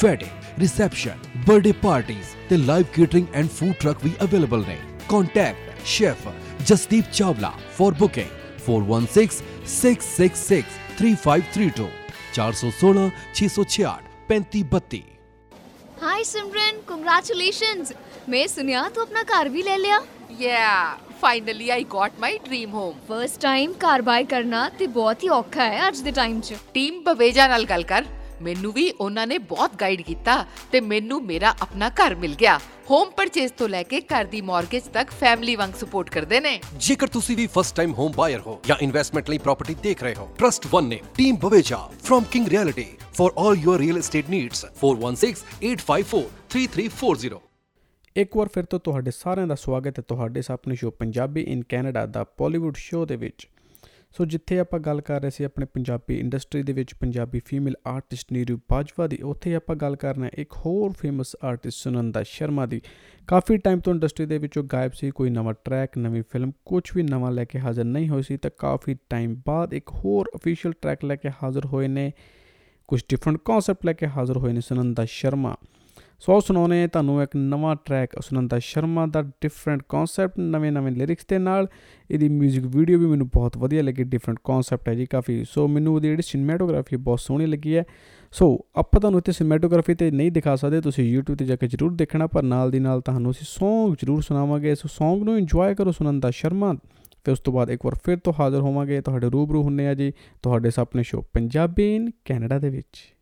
Wedding reception, birthday parties, the live catering and food truck we available ne. Contact Chef Jasdeep Chawla for booking 416-666-3532 416 666 3532 hi Simran congratulations ਮੈਂ ਸੁਨਿਆ ਤੂੰ ਆਪਣਾ ਘਰ ਵੀ ਲੈ ਲਿਆ Yeah, finally I got my dream home. First time ਘਰ ਬਾਈ ਕਰਨਾ ਤੇ ਬਹੁਤ ਹੀ ਔਖਾ ਹੈ ਅੱਜ ਦੇ ਟਾਈਮ 'ਚ ਟੀਮ ਬਵੇਜਾ ਨਾਲ ਗੱਲ ਕਰ ਮੈਨੂੰ ਵੀ ਉਹਨਾਂ ਨੇ ਬਹੁਤ ਗਾਈਡ ਕੀਤਾ ਤੇ ਮੈਨੂੰ ਮੇਰਾ ਆਪਣਾ ਘਰ ਮਿਲ ਗਿਆ। ਹੋਮ ਪਰਚੇਸ ਤੋਂ ਲੈ ਕੇ ਘਰ ਦੀ ਮਾਰਗੇਜ ਤੱਕ ਫੈਮਿਲੀ ਵਾਂਗ ਸਪੋਰਟ ਕਰਦੇ ਨੇ। ਜੇਕਰ ਤੁਸੀਂ ਵੀ ਫਸਟ ਟਾਈਮ ਹੋਮ ਬਾਇਰ ਹੋ ਜਾਂ ਇਨਵੈਸਟਮੈਂਟ ਲਈ ਪ੍ਰਾਪਰਟੀ ਦੇਖ ਰਹੇ ਹੋ ਟਰਸਟ 1 ਨੇ team Baweja firm king realty for all your real estate needs 4168543340 ਇੱਕ ਵਾਰ ਫਿਰ ਤੋਂ ਤੁਹਾਡੇ ਸਾਰਿਆਂ ਦਾ ਸਵਾਗਤ ਹੈ ਤੁਹਾਡੇ ਆਪਣੇ ਸ਼ੋਅ ਪੰਜਾਬੀ ਇਨ ਕੈਨੇਡਾ ਦਾ ਪੋਲੀਵੁੱਡ ਸ਼ੋਅ ਦੇ ਵਿੱਚ। ਸੋ ਜਿੱਥੇ ਆਪਾਂ ਗੱਲ ਕਰ ਰਹੇ ਸੀ ਆਪਣੇ ਪੰਜਾਬੀ ਇੰਡਸਟਰੀ ਦੇ ਵਿੱਚ ਪੰਜਾਬੀ ਫੀਮੇਲ ਆਰਟਿਸਟ ਨੀਰੂ ਬਾਜਵਾ ਦੀ, ਉੱਥੇ ਆਪਾਂ ਗੱਲ ਕਰਨਾ ਹੈ ਇੱਕ ਹੋਰ ਫੇਮਸ ਆਰਟਿਸਟ ਸੁਨੰਦਾ ਸ਼ਰਮਾ ਦੀ। ਕਾਫੀ ਟਾਈਮ ਤੋਂ ਇੰਡਸਟਰੀ ਦੇ ਵਿੱਚੋਂ ਗਾਇਬ ਸੀ, ਕੋਈ ਨਵਾਂ ਟਰੈਕ ਨਵੀਂ ਫਿਲਮ ਕੁਝ ਵੀ ਨਵਾਂ ਲੈ ਕੇ ਹਾਜ਼ਰ ਨਹੀਂ ਹੋਈ ਸੀ, ਤਾਂ ਕਾਫੀ ਟਾਈਮ ਬਾਅਦ ਇੱਕ ਹੋਰ ਅਫੀਸ਼ੀਅਲ ਟਰੈਕ ਲੈ ਕੇ ਹਾਜ਼ਰ ਹੋਏ ਨੇ ਕੁਝ ਡਿਫਰੈਂਟ ਕਨਸੈਪਟ ਲੈ ਕੇ ਹਾਜ਼ਰ ਹੋਏ ਨੇ ਸੁਨੰਦਾ ਸ਼ਰਮਾ। ਸੋ ਆਓ ਸੁਣਾਉਂਦੇ ਹਾਂ ਤੁਹਾਨੂੰ ਇੱਕ ਨਵਾਂ ਟਰੈਕ ਸੁਨੰਦਾ ਸ਼ਰਮਾ ਦਾ ਡਿਫਰੈਂਟ ਕਨਸੈਪਟ ਨਵੇਂ ਨਵੇਂ ਲਿਰਿਕਸ ਦੇ ਨਾਲ। ਇਹਦੀ 뮤직 ਵੀਡੀਓ ਵੀ ਮੈਨੂੰ ਬਹੁਤ ਵਧੀਆ ਲੱਗੀ ਡਿਫਰੈਂਟ ਕਨਸੈਪਟ ਹੈ ਜੀ ਕਾਫੀ। ਸੋ ਮੈਨੂੰ ਉਹਦੀ ਜਿਹੜੀ ਸਿਨੇਮੈਟੋਗ੍ਰਾਫੀ ਬਹੁਤ ਸੋਹਣੀ ਲੱਗੀ ਹੈ। ਸੋ ਆਪਾਂ ਤੁਹਾਨੂੰ ਇੱਥੇ ਸਿਨੇਮੈਟੋਗ੍ਰਾਫੀ ਤੇ ਨਹੀਂ ਦਿਖਾ ਸਕਦੇ, ਤੁਸੀਂ YouTube ਤੇ ਜਾ ਕੇ ਜਰੂਰ ਦੇਖਣਾ, ਪਰ ਨਾਲ ਦੀ ਨਾਲ ਤੁਹਾਨੂੰ ਅਸੀਂ Song ਜਰੂਰ ਸੁਣਾਵਾਂਗੇ। ਸੋ Song ਨੂੰ ਇੰਜੋਏ ਕਰੋ ਸੁਨੰਦਾ ਸ਼ਰਮਾ। ਫਿਰ ਉਸ ਤੋਂ ਬਾਅਦ ਇੱਕ ਵਾਰ ਫਿਰ ਤੋਂ ਹਾਜ਼ਰ ਹੋਵਾਂਗੇ। ਤੁਹਾਡੇ ਰੂਬਰੂ ਹੁੰਨੇ ਆ ਜੀ, ਤੁਹਾਡੇ ਸਾਹਮਣੇ ਸ਼ੋਅ ਪੰਜਾਬੀ ਇਨ ਕੈਨੇਡਾ ਦੇ ਵਿੱਚ।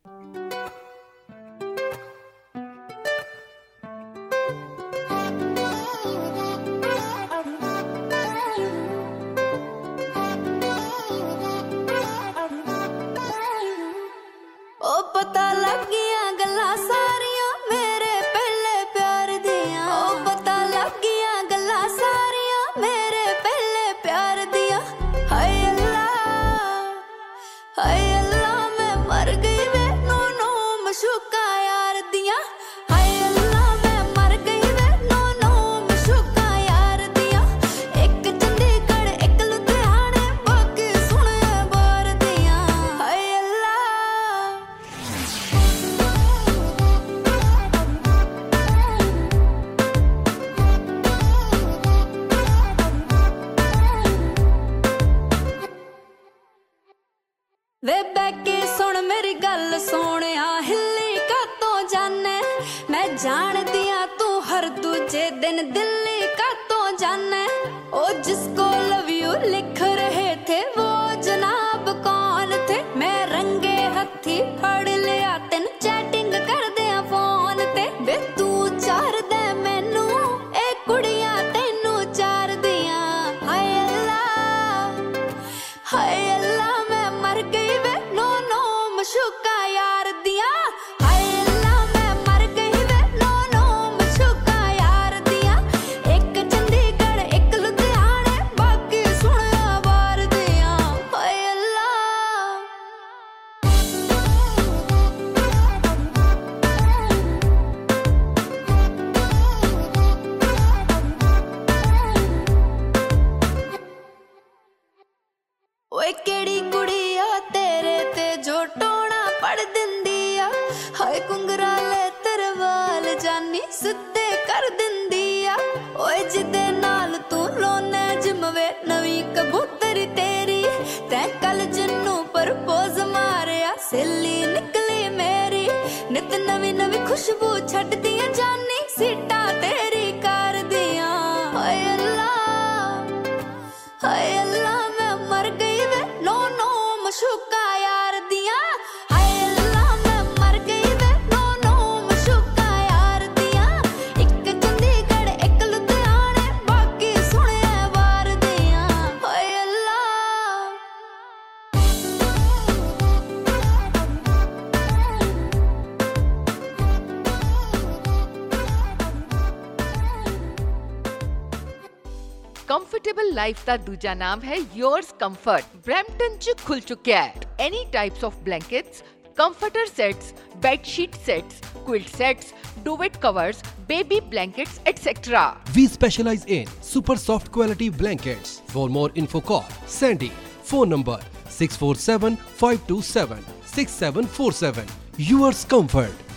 ਦਾ ਦੂਜਾ ਨਾਮ ਹੈ ਯੋਰਸ ਕੰਫਰਟ ਬ੍ਰੈਂਪਟਨ ਚ ਖੁੱਲ ਚੁੱਕਿਆ ਹੈ any types of blankets comforter sets bed sheet sets quilт sets duvet covers baby blankets etc We specialize in super soft quality blankets. For more info call Sandy. Phone number 647 527 6747. Yours Comfort.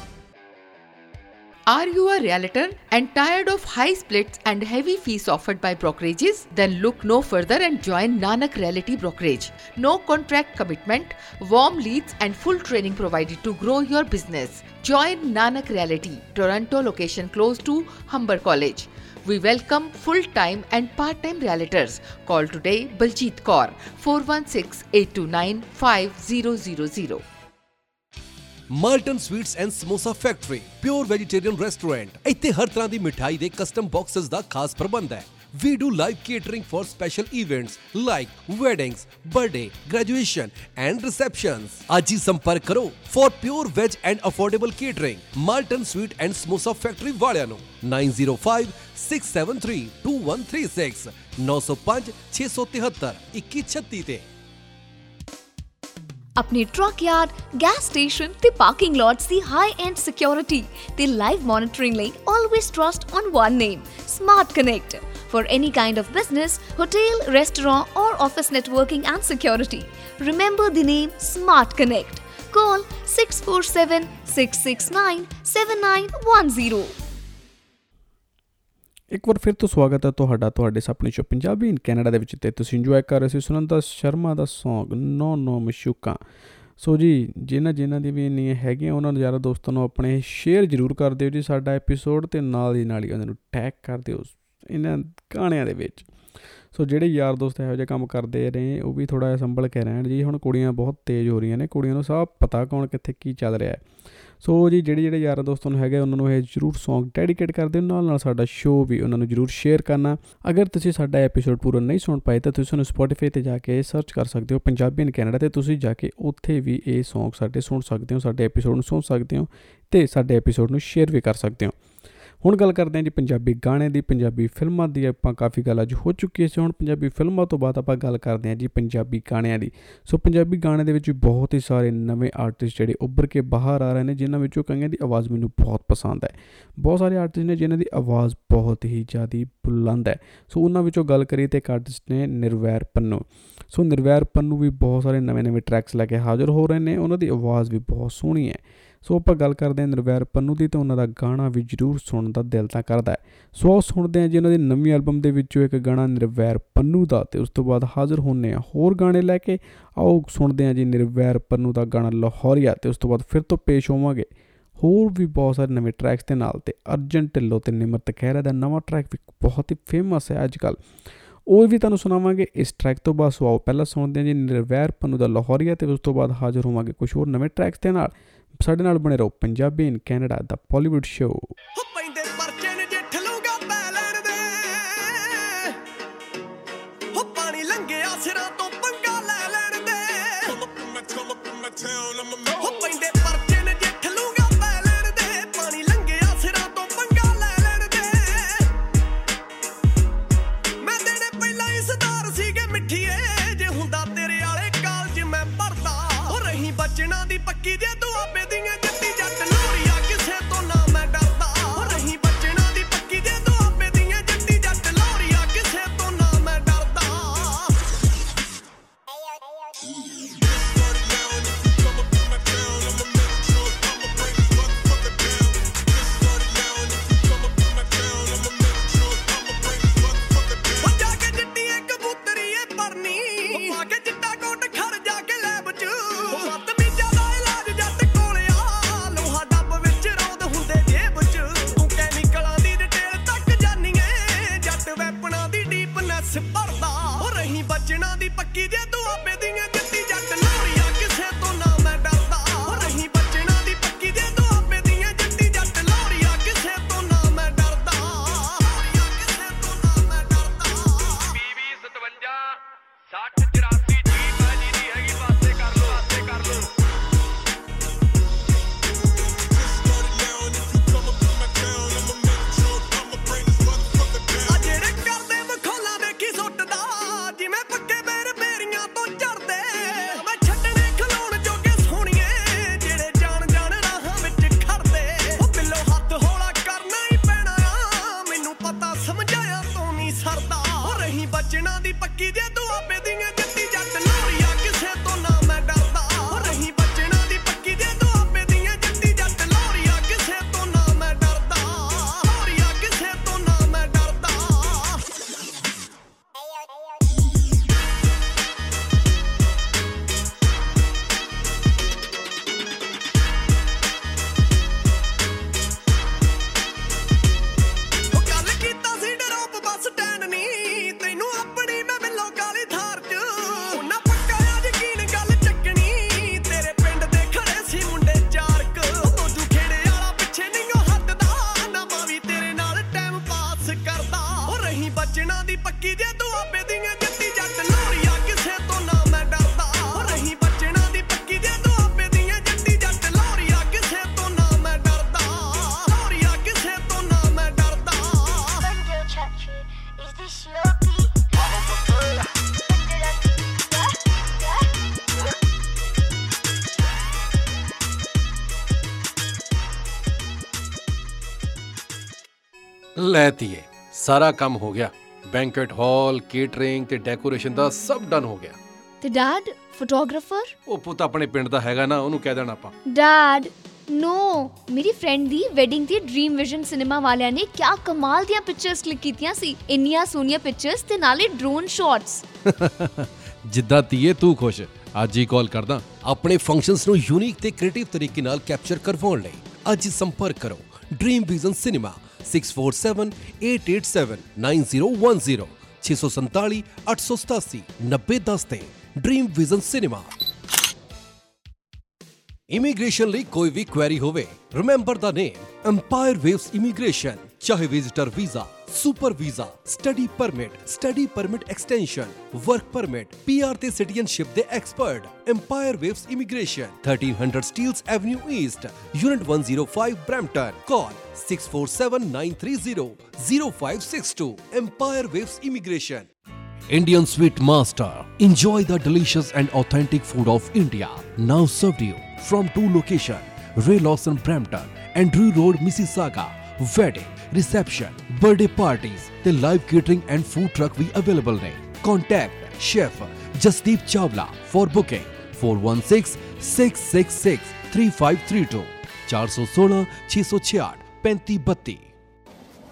Are you a realtor and tired of high splits and heavy fees offered by brokerages? Then look no further and join Nanak Realty Brokerage. No contract commitment, warm leads, and full training provided to grow your business. Join Nanak Realty, Toronto location close to Humber College. We welcome full time and part time realtors. Call today Baljeet Kaur 416 829 5000. Malton sweets and samosa factory pure vegetarian restaurant ਇੱਥੇ ਹਰ ਤਰ੍ਹਾਂ ਦੀ ਮਿਠਾਈ ਦੇ ਕਸਟਮ ਬਾਕਸਸ ਦਾ ਖਾਸ ਪ੍ਰਬੰਧ ਹੈ We do live catering for special events like weddings, birthday, graduation and receptions. ਅੱਜ ਹੀ ਸੰਪਰਕ ਕਰੋ for pure veg and affordable catering. Malton Sweet and Samosa Factory ਵਾਲਿਆਂ ਨੂੰ 905 673 2136 905 673 2136 ਤੇ ਆਪਣੇ ਟਰੱਕ ਯਾਰਡ ਗੈਸ ਸਟੇਸ਼ਨ ਤੇ ਪਾਰਕਿੰਗ ਲੋਟਸ ਦੀ ਹਾਈ ਐਂਡ ਸਿਕਿਉਰਿਟੀ ਤੇ ਲਾਈਵ ਮੋਨਿਟਰਿੰਗ ਲਈ always trust on one name smart connect for any kind of business, hotel, restaurant, or office networking and security. Remember the name Smart Connect. Call 647 669 7910. ਇੱਕ ਵਾਰ ਫਿਰ ਤੋਂ ਸਵਾਗਤ ਹੈ ਤੁਹਾਡਾ, ਤੁਹਾਡੇ ਸੁਪਨੇ ਸ਼ੋ ਪੰਜਾਬੀ ਇਨ ਕੈਨੇਡਾ ਦੇ ਵਿੱਚ ਤੇ ਤੁਸੀਂ ਇੰਜੋਏ ਕਰ ਰਹੇ ਸੀ ਸੁਨੰਦਾ ਸ਼ਰਮਾ ਦਾ Song ਨੋ ਨੋ ਮਸ਼ੂਕਾ ਸੋ ਜੀ, ਜਿਨ੍ਹਾਂ ਜਿਨ੍ਹਾਂ ਦੀ ਵੀ ਇੰਨੀਆਂ ਹੈਗੀਆਂ, ਉਹਨਾਂ ਨੂੰ ਯਾਰਾ ਦੋਸਤਾਂ ਨੂੰ ਆਪਣੇ ਸ਼ੇਅਰ ਜ਼ਰੂਰ ਕਰ ਦਿਓ ਜੀ ਸਾਡਾ ਐਪੀਸੋਡ ਤੇ ਨਾਲ ਦੀ ਨਾਲ ਹੀ ਉਹਨਾਂ ਨੂੰ ਟੈਗ ਕਰ ਦਿਓ ਇਹਨਾਂ ਗਾਣਿਆਂ ਦੇ ਵਿੱਚ। ਸੋ ਜਿਹੜੇ ਯਾਰ ਦੋਸਤ ਇਹੋ ਜਿਹੇ ਕੰਮ ਕਰਦੇ ਰਹੇ ਉਹ ਵੀ ਥੋੜਾ ਜਿਹਾ ਸੰਭਲ ਕੇ ਰਹਿਣ ਜੀ। ਹੁਣ ਕੁੜੀਆਂ ਬਹੁਤ ਤੇਜ਼ ਹੋ ਰਹੀਆਂ ਨੇ, ਕੁੜੀਆਂ ਨੂੰ ਸਭ ਪਤਾ ਕੌਣ ਕਿੱਥੇ ਕੀ ਚੱਲ ਰਿਹਾ ਹੈ। ਸੋ ਜੀ, ਜਿਹੜੇ ਜਿਹੜੇ ਯਾਰਾਂ ਦੋਸਤਾਂ ਨੂੰ ਹੈਗੇ ਉਹਨਾਂ ਨੂੰ ਇਹ ਜਰੂਰ Song ਡੈਡੀਕੇਟ ਕਰ ਦਿਓ। ਨਾਲ ਨਾਲ ਸਾਡਾ ਸ਼ੋਅ ਵੀ ਉਹਨਾਂ ਨੂੰ ਜਰੂਰ ਸ਼ੇਅਰ ਕਰਨਾ। ਅਗਰ ਤੁਸੀਂ ਸਾਡਾ ਐਪੀਸੋਡ ਪੂਰਾ ਨਹੀਂ ਸੁਣ ਪਾਏ, ਤਾਂ ਤੁਸੀਂ ਉਹਨੂੰ Spotify ਤੇ ਜਾ ਕੇ ਸਰਚ ਕਰ ਸਕਦੇ ਹੋ, ਪੰਜਾਬੀ ਇਨ ਕੈਨੇਡਾ ਤੇ ਤੁਸੀਂ ਜਾ ਕੇ ਉੱਥੇ ਵੀ ਇਹ Song ਸਾਡੇ ਸੁਣ ਸਕਦੇ ਹੋ, ਸਾਡੇ ਐਪੀਸੋਡ ਨੂੰ ਸੁਣ ਸਕਦੇ ਹੋ ਤੇ ਸਾਡੇ ਐਪੀਸੋਡ ਨੂੰ ਸ਼ੇਅਰ ਵੀ ਕਰ ਸਕਦੇ ਹੋ। ਹੁਣ ਗੱਲ ਕਰਦੇ ਹਾਂ ਜੀ ਪੰਜਾਬੀ ਗਾਣੇ ਦੀ, ਪੰਜਾਬੀ ਫਿਲਮਾਂ ਦੀ, ਆਪਾਂ ਕਾਫੀ ਗੱਲ ਅੱਜ ਹੋ ਚੁੱਕੀ ਹੈ ਹੁਣ ਪੰਜਾਬੀ ਫਿਲਮਾਂ ਤੋਂ ਬਾਅਦ ਆਪਾਂ ਗੱਲ ਕਰਦੇ ਹਾਂ ਜੀ ਪੰਜਾਬੀ ਗਾਣਿਆਂ ਦੀ। ਸੋ ਪੰਜਾਬੀ ਗਾਣੇ ਦੇ ਵਿੱਚ ਵੀ ਬਹੁਤ ਹੀ ਸਾਰੇ ਨਵੇਂ ਆਰਟਿਸਟ ਜਿਹੜੇ ਉੱਭਰ ਕੇ ਬਾਹਰ ਆ ਰਹੇ ਨੇ, ਜਿਨ੍ਹਾਂ ਵਿੱਚੋਂ ਕਈਆਂ ਦੀ ਆਵਾਜ਼ ਮੈਨੂੰ ਬਹੁਤ ਪਸੰਦ ਹੈ। ਬਹੁਤ ਸਾਰੇ ਆਰਟਿਸਟ ਨੇ ਜਿਨ੍ਹਾਂ ਦੀ ਆਵਾਜ਼ ਬਹੁਤ ਹੀ ਜ਼ਿਆਦੀ ਬੁਲੰਦ ਹੈ। ਸੋ ਉਹਨਾਂ ਵਿੱਚੋਂ ਗੱਲ ਕਰੀਏ ਤੇ ਇੱਕ ਆਰਟਿਸਟ ਨੇ ਨਿਰਵੈਰ ਪੰਨੂ। ਸੋ ਨਿਰਵੈਰ ਪੰਨੂ ਵੀ ਬਹੁਤ ਸਾਰੇ ਨਵੇਂ-ਨਵੇਂ ਟਰੈਕਸ ਲੈ ਕੇ ਹਾਜ਼ਰ ਹੋ ਰਹੇ ਨੇ, ਉਹਨਾਂ ਦੀ ਆਵਾਜ਼ ਵੀ ਬਹੁਤ ਸੋਹਣੀ ਹੈ। ਸੋ ਆਪਾਂ ਗੱਲ ਕਰਦੇ ਹਾਂ ਨਿਰਵੈਰ ਪੰਨੂ ਦੀ ਤੇ ਉਹਨਾਂ ਦਾ ਗਾਣਾ ਵੀ ਜਰੂਰ ਸੁਣਨ ਦਾ ਦਿਲ ਤਾਂ ਕਰਦਾ ਹੈ। ਸੋ ਆਓ ਸੁਣਦੇ ਹਾਂ ਜੀ ਉਹਨਾਂ ਦੀ ਨਵੀਂ ਐਲਬਮ ਦੇ ਵਿੱਚੋਂ ਇੱਕ ਗਾਣਾ ਨਿਰਵੈਰ ਪੰਨੂ ਦਾ ਤੇ ਉਸ ਤੋਂ ਬਾਅਦ ਹਾਜ਼ਰ ਹੁੰਨੇ ਆ ਹੋਰ ਗਾਣੇ ਲੈ ਕੇ। ਆਓ ਸੁਣਦੇ ਹਾਂ ਜੀ ਨਿਰਵੈਰ ਪੰਨੂ ਦਾ ਗਾਣਾ ਲਾਹੌਰੀਆ ਤੇ ਉਸ ਤੋਂ ਬਾਅਦ ਫਿਰ ਤੋਂ ਪੇਸ਼ ਹੋਵਾਂਗੇ। ਹੋਰ ਵੀ ਬਹੁਤ ਸਾਰੇ ਨਵੇਂ ਟਰੈਕਸ ਦੇ ਨਾਲ ਤੇ ਅਰਜਨ ਢਿੱਲੋਂ ਤੇ ਨਿਮਰਤ ਖਹਿਰਾ ਦਾ ਨਵਾਂ ਟਰੈਕ ਵੀ ਬਹੁਤ ਹੀ ਫੇਮਸ ਹੈ ਅੱਜ ਕੱਲ ਉਹ ਵੀ ਤੁਹਾਨੂੰ ਸੁਣਾਵਾਂਗੇ। ਇਸ ਟਰੈਕ ਤੋਂ ਬਾਅਦ ਸੋ ਆਓ ਪਹਿਲਾਂ ਸੁਣਦੇ ਹਾਂ ਜੀ ਨਿਰਵੈਰ ਪੰਨੂ ਦਾ ਲਾਹੌਰੀਆ ਤੇ ਉਸ ਤੋਂ ਬਾਅਦ ਹਾਜ਼ਰ ਹੋਵਾਂਗੇ ਕੁਝ ਹੋਰ ਨਵੇਂ ਟਰੈਕਸ ਦੇ ਨਾਲ। ਸਾਡੇ ਨਾਲ ਬਣੇ ਰਹੋ ਪੰਜਾਬੀ ਇਨ ਕੈਨੇਡਾ ਦਾ ਬਾਲੀਵੁੱਡ ਸ਼ੋਅ ਲੈ ਤੀਏ ਸਾਰਾ ਕੰਮ ਹੋ ਗਿਆ। ਬੈਂਕਟ ਹਾਲ ਕੇਟਰਿੰਗ ਤੇ ਡੈਕੋਰੇਸ਼ਨ ਦਾ ਸਭ ਡਨ ਹੋ ਗਿਆ। ਤੇ ਡੈਡ ਫੋਟੋਗ੍ਰਾਫਰ? ਉਹ ਪੁੱਤ ਆਪਣੇ ਪਿੰਡ ਦਾ ਹੈਗਾ ਨਾ ਉਹਨੂੰ ਕਹਿ ਦੇਣਾ ਆਪਾਂ। ਡੈਡ ਨੋ ਮੇਰੀ ਫਰੈਂਡ ਦੀ ਵੈਡਿੰਗ ਤੇ ਡ੍ਰੀਮ ਵਿਜ਼ਨ ਸਿਨੇਮਾ ਵਾਲਿਆਂ ਨੇ ਕਿਆ ਕਮਾਲ ਦੀਆਂ ਪਿਕਚਰਸ ਕਲਿੱਕ ਕੀਤੀਆਂ ਸੀ। ਇੰਨੀਆਂ ਸੋਹਣੀਆਂ ਪਿਕਚਰਸ ਤੇ ਨਾਲੇ ਡਰੋਨ ਸ਼ਾਟਸ ਜਿੱਦਾਂ ਤੀਏ ਤੂੰ ਖੁਸ਼। ਅੱਜ ਹੀ ਕਾਲ ਕਰਦਾ। ਆਪਣੇ ਫੰਕਸ਼ਨਸ ਨੂੰ ਯੂਨੀਕ ਤੇ ਕ੍ਰੀਏਟਿਵ ਤਰੀਕੇ ਨਾਲ ਕੈਪਚਰ ਕਰਵਾਉਣ ਲਈ। ਅੱਜ ਸੰਪਰਕ ਕਰੋ। ਡ੍ਰੀਮ ਵਿਜ਼ਨ ਸਿਨੇਮਾ 6478879010 647 887 9010 ਤੇ ਡ੍ਰੀਮ ਵਿਜ਼ਨ ਸਿਨੇਮਾ ਇਮੀਗ੍ਰੇਸ਼ਨ ਲਈ ਕੋਈ ਵੀ ਕੁਐਰੀ ਹੋਵੇ ਰਿਮੈਂਬਰ ਦਾ ਨੇਮ ਐਮਪਾਇਰ ਵੇਵਸ ਇਮੀਗ੍ਰੇਸ਼ਨ ਚਾਹੇ visitor visa super visa study permit study permit extension work permit PR ਤੇ ਸਿਟੀਜ਼ਨਸ਼ਿਪ ਦੇ expert Empire Waves Immigration 1300 Steeles avenue east unit 105 Brampton call 6479300562 Empire Waves Immigration Indian Sweet Master. Enjoy the delicious and authentic food of India. Now served you from two locations, Ray Lawson Brampton and Drew Road Mississauga. Wedding, reception, birthday parties, the live catering and food truck भी available Ne. Contact Chef Jasdeep Chawla for booking 416-666-3532 416-666-3532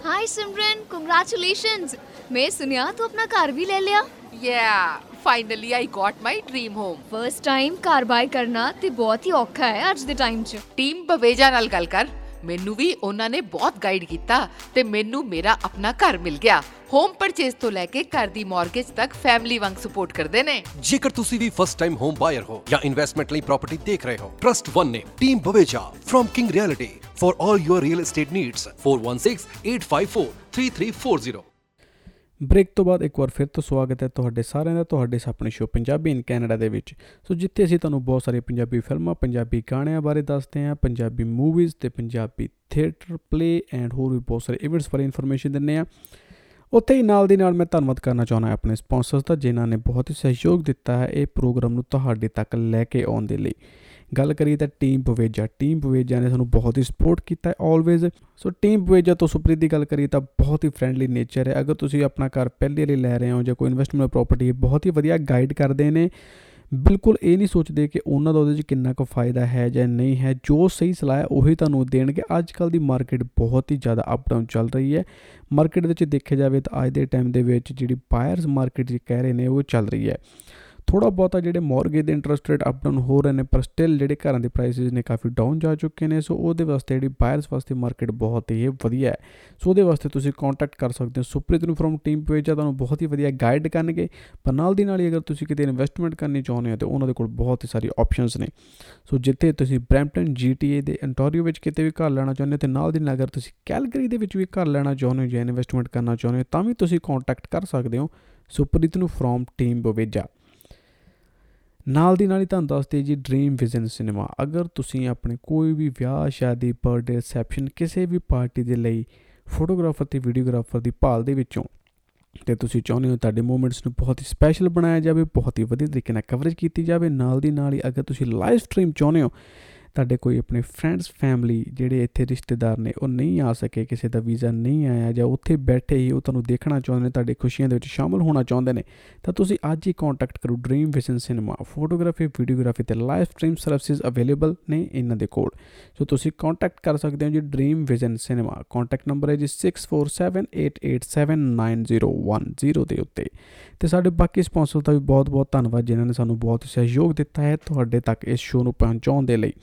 hi Simran congratulations मैं सुनिया तो अपना कार भी ले लिया Yeah, finally I got my dream home. First time ਘਰ ਬਾਈ ਕਰਨਾ ਤੇ ਬਹੁਤ ਹੀ ਔਖਾ ਹੈ ਅੱਜ ਦੇ ਟਾਈਮ 'ਚ ਟੀਮ ਬਵੇਜਾ ਨਾਲ ਗੱਲ ਕਰ ਮੈਨੂੰ ਵੀ ਉਹਨਾਂ ਨੇ ਬਹੁਤ ਗਾਈਡ ਕੀਤਾ ਤੇ ਮੈਨੂੰ ਮੇਰਾ ਆਪਣਾ ਘਰ ਮਿਲ ਗਿਆ ਹੋਮ ਪਰਚੇਸ ਤੋਂ ਲੈ ਕੇ ਘਰ ਦੀ ਮਾਰਗੇਜ ਤੱਕ ਫੈਮਿਲੀ ਵਾਂਗ ਸਪੋਰਟ ਕਰਦੇ ਨੇ ਜੇਕਰ ਤੁਸੀਂ ਵੀ ਫਸਟ ਟਾਈਮ ਹੋਮ ਬਾਇਰ ਹੋ ਜਾਂ ਇਨਵੈਸਟਮੈਂਟ ਲਈ ਪ੍ਰਾਪਰਟੀ ਦੇਖ ਰਹੇ ਹੋ ਟਰਸਟ ਵਨ ਨੇ team Baweja firm king realty for all your real estate needs 4168543340 break ਤੋਂ ਬਾਅਦ ਇੱਕ ਵਾਰ ਫਿਰ ਤੋਂ ਸਵਾਗਤ ਹੈ ਤੁਹਾਡੇ ਸਾਰਿਆਂ ਦਾ, ਤੁਹਾਡੇ ਇਸ ਆਪਣੇ ਸ਼ੋ ਪੰਜਾਬੀ ਇਨ ਕੈਨੇਡਾ ਦੇ ਵਿੱਚ। ਸੋ ਜਿੱਥੇ ਅਸੀਂ ਤੁਹਾਨੂੰ ਬਹੁਤ ਸਾਰੀ ਪੰਜਾਬੀ ਫਿਲਮਾਂ, ਪੰਜਾਬੀ ਗਾਣਿਆਂ ਬਾਰੇ ਦੱਸਦੇ ਹਾਂ, ਪੰਜਾਬੀ ਮੂਵੀਜ਼ ਤੇ ਪੰਜਾਬੀ ਥੀਏਟਰ ਪਲੇ ਐਂਡ ਹੋਰ ਵੀ ਬਹੁਤ ਸਾਰੇ ਇਵੈਂਟਸ ਬਾਰੇ ਇਨਫੋਰਮੇਸ਼ਨ ਦਿੰਨੇ ਆ ਉੱਥੇ ਹੀ ਨਾਲ ਦੀ ਨਾਲ ਮੈਂ ਧੰਨਵਾਦ ਕਰਨਾ ਚਾਹੁੰਦਾ ਆਪਣੇ ਸਪਾਂਸਰਸ ਦਾ, ਜਿਨ੍ਹਾਂ ਨੇ ਬਹੁਤ ਹੀ ਸਹਿਯੋਗ ਦਿੱਤਾ ਹੈ ਇਹ ਪ੍ਰੋਗਰਾਮ ਨੂੰ ਤੁਹਾਡੇ ਤੱਕ ਲੈ ਕੇ ਆਉਣ ਦੇ ਲਈ। ਗੱਲ ਕਰੀਏ ਤਾਂ ਟੀਮ ਬਵੇਜਾ ਟੀਮ ਬਵੇਜਾ ਨੇ ਸਾਨੂੰ ਬਹੁਤ ਹੀ ਸਪੋਰਟ ਕੀਤਾ ਹੈ ਆਲਵੇਜ਼ ਸੋ ਟੀਮ ਬਵੇਜਾ ਤੋਂ ਸੁਪਰੀਤ ਦੀ ਗੱਲ ਕਰੀਏ ਤਾਂ ਬਹੁਤ ਹੀ ਫ੍ਰੈਂਡਲੀ ਨੇਚਰ ਹੈ। ਅਗਰ ਤੁਸੀਂ ਆਪਣਾ ਘਰ ਪਹਿਲੇ ਲਈ ਲੈ ਰਹੇ ਹੋ ਜਾਂ ਕੋਈ ਇਨਵੈਸਟਮੈਂਟ ਪ੍ਰਾਪਰਟੀ ਬਹੁਤ ਹੀ ਵਧੀਆ ਗਾਈਡ ਕਰਦੇ ਨੇ। ਬਿਲਕੁਲ ਇਹ ਨਹੀਂ ਸੋਚਦੇ ਕਿ ਉਹਨਾਂ ਦਾ ਉਹਦੇ 'ਚ ਕਿੰਨਾ ਕੁ ਫਾਇਦਾ ਹੈ ਜਾਂ ਨਹੀਂ ਹੈ। ਜੋ ਸਹੀ ਸਲਾਹ ਹੈ, ਉਹੀ ਤੁਹਾਨੂੰ ਦੇਣਗੇ। ਅੱਜ ਕੱਲ ਦੀ ਮਾਰਕੀਟ ਬਹੁਤ ਹੀ ਜ਼ਿਆਦਾ ਅਪ ਡਾਊਨ ਚੱਲ ਰਹੀ ਹੈ। ਮਾਰਕੀਟ ਵਿੱਚ ਦੇਖਿਆ ਜਾਵੇ ਤਾਂ ਅੱਜ ਦੇ ਟਾਈਮ ਦੇ ਵਿੱਚ ਜਿਹੜੀ ਬਾਇਰਸ ਮਾਰਕੀਟ ਜੀ ਕਹਿ ਰਹੇ ਨੇ, ਉਹ ਚੱਲ ਰਹੀ ਹੈ। ਥੋੜਾ ਬਹੁਤਾ ਜਿਹੜੇ ਮੌਰਗੇਜ ਦੇ ਇੰਟਰਸਟ ਰੇਟ ਅਪ ਡਾਊਨ ਹੋ ਰਹੇ ਨੇ, ਪਰ ਸਟਿਲ ਜਿਹੜੇ ਘਰਾਂ ਦੇ ਪ੍ਰਾਈਸਿਸ ਨੇ ਕਾਫੀ ਡਾਊਨ ਜਾ ਚੁੱਕੇ ਨੇ ਸੋ ਉਹਦੇ ਵਾਸਤੇ ਜਿਹੜੀ ਬਾਇਰਸ ਵਾਸਤੇ ਮਾਰਕੀਟ ਬਹੁਤ ਹੀ ਵਧੀਆ ਹੈ। ਸੋ ਉਹਦੇ ਵਾਸਤੇ ਤੁਸੀਂ ਕੰਟੈਕਟ ਕਰ ਸਕਦੇ ਹੋ। ਸੁਪ੍ਰੀਤ ਨੂੰ ਫਰਮ ਟੀਮ ਪੇਜ ਆ ਤੁਹਾਨੂੰ ਬਹੁਤ ਹੀ ਵਧੀਆ ਗਾਈਡ ਕਰਨਗੇ। ਪਰ ਨਾਲ ਦੀ ਨਾਲ ਹੀ ਅਗਰ ਤੁਸੀਂ ਕਿਤੇ ਇਨਵੈਸਟਮੈਂਟ ਕਰਨੀ ਚਾਹੁੰਦੇ ਹੋ, ਤੇ ਉਹਨਾਂ ਦੇ ਕੋਲ ਬਹੁਤ ਹੀ ਸਾਰੀ ਆਪਸ਼ਨਸ ਨੇ। ਸੋ ਜਿੱਥੇ ਤੁਸੀਂ ਬ੍ਰੈਂਪਟਨ ਜੀਟੀਏ ਦੇ ਅੰਟੋਰੀਓ ਵਿੱਚ ਕਿਤੇ ਵੀ ਘਰ ਲੈਣਾ ਚਾਹੁੰਦੇ ਹੋ, ਤੇ ਨਾਲ ਦੀ ਨਾਲ ਅਗਰ ਤੁਸੀਂ ਕੈਲਗਰੀ ਦੇ ਵਿੱਚ ਵੀ ਘਰ ਲੈਣਾ ਚਾਹੁੰਦੇ ਹੋ ਜਾਂ ਇਨਵੈਸਟਮੈਂਟ ਕਰਨਾ ਚਾਹੁੰਦੇ ਹੋ, ਤਾਂ ਵੀ ਤੁਸੀਂ ਕੰਟੈਕਟ ਕਰ ਸਕਦੇ ਹੋ। ਸੁਪ੍ਰੀਤ ਨੂੰ ਫਰਮ ਟੀਮ ਬਵੇਜਾ ਨਾਲ ਦੀ ਨਾਲ ਹੀ ਤੁਹਾਨੂੰ ਦੱਸਦੇ ਜੀ ਡ੍ਰੀਮ ਵਿਜ਼ਨ ਸਿਨੇਮਾ ਅਗਰ ਤੁਸੀਂ ਆਪਣੇ ਕੋਈ ਵੀ ਵਿਆਹ, ਸ਼ਾਦੀ ਬਰਥਡੇ ਰਿਸੈਪਸ਼ਨ ਕਿਸੇ ਵੀ ਪਾਰਟੀ ਦੇ ਲਈ ਫੋਟੋਗ੍ਰਾਫਰ ਤੇ ਵੀਡੀਓਗ੍ਰਾਫਰ ਦੀ ਭਾਲ ਦੇ ਵਿੱਚੋਂ ਤੇ ਤੁਸੀਂ ਚਾਹੁੰਦੇ ਹੋ ਤੁਹਾਡੇ ਮੂਮੈਂਟਸ ਨੂੰ ਬਹੁਤ ਹੀ ਸਪੈਸ਼ਲ ਬਣਾਇਆ ਜਾਵੇ, ਬਹੁਤ ਹੀ ਵਧੀਆ ਤਰੀਕੇ ਨਾਲ ਕਵਰੇਜ ਕੀਤੀ ਜਾਵੇ, ਨਾਲ ਦੀ ਨਾਲ ਹੀ ਅਗਰ ਤੁਸੀਂ ਲਾਈਵ ਸਟ੍ਰੀਮ ਚਾਹੁੰਦੇ ਹੋ ਤੁਹਾਡੇ ਕੋਈ ਆਪਣੇ ਫਰੈਂਡਸ ਫੈਮਿਲੀ ਜਿਹੜੇ ਇੱਥੇ ਰਿਸ਼ਤੇਦਾਰ ਨੇ, ਉਹ ਨਹੀਂ ਆ ਸਕੇ, ਕਿਸੇ ਦਾ ਵੀਜ਼ਾ ਨਹੀਂ ਆਇਆ ਜਾਂ ਉੱਥੇ ਬੈਠੇ ਹੀ ਉਹ ਤੁਹਾਨੂੰ ਦੇਖਣਾ ਚਾਹੁੰਦੇ ਨੇ, ਤੁਹਾਡੇ ਖੁਸ਼ੀਆਂ ਦੇ ਵਿੱਚ ਸ਼ਾਮਲ ਹੋਣਾ ਚਾਹੁੰਦੇ ਨੇ, ਤਾਂ ਤੁਸੀਂ ਅੱਜ ਹੀ ਕੰਟੈਕਟ ਕਰੋ dream vision cinema photography videography ਤੇ ਲਾਈਵ ਸਟ੍ਰੀਮ ਸਰਵਿਸਿਜ਼ ਅਵੇਲੇਬਲ ਨੇ ਇਹਨਾਂ ਦੇ ਕੋਲ। ਸੋ ਤੁਸੀਂ ਕੰਟੈਕਟ ਕਰ ਸਕਦੇ ਹੋ ਜੀ dream vision cinema contact number ਹੈ ਜੀ 6478879010 ਦੇ ਉੱਤੇ। ਤੇ ਸਾਡੇ ਬਾਕੀ ਸਪਾਂਸਰ ਦਾ ਵੀ ਬਹੁਤ-ਬਹੁਤ ਧੰਨਵਾਦ ਜਿਨ੍ਹਾਂ ਨੇ ਸਾਨੂੰ ਬਹੁਤ ਸਹਿਯੋਗ ਦਿੱਤਾ ਹੈ ਤੁਹਾਡੇ ਤੱਕ ਇਸ ਸ਼ੋਅ ਨੂੰ ਪਹੁੰਚਾਉਣ ਦੇ ਲਈ।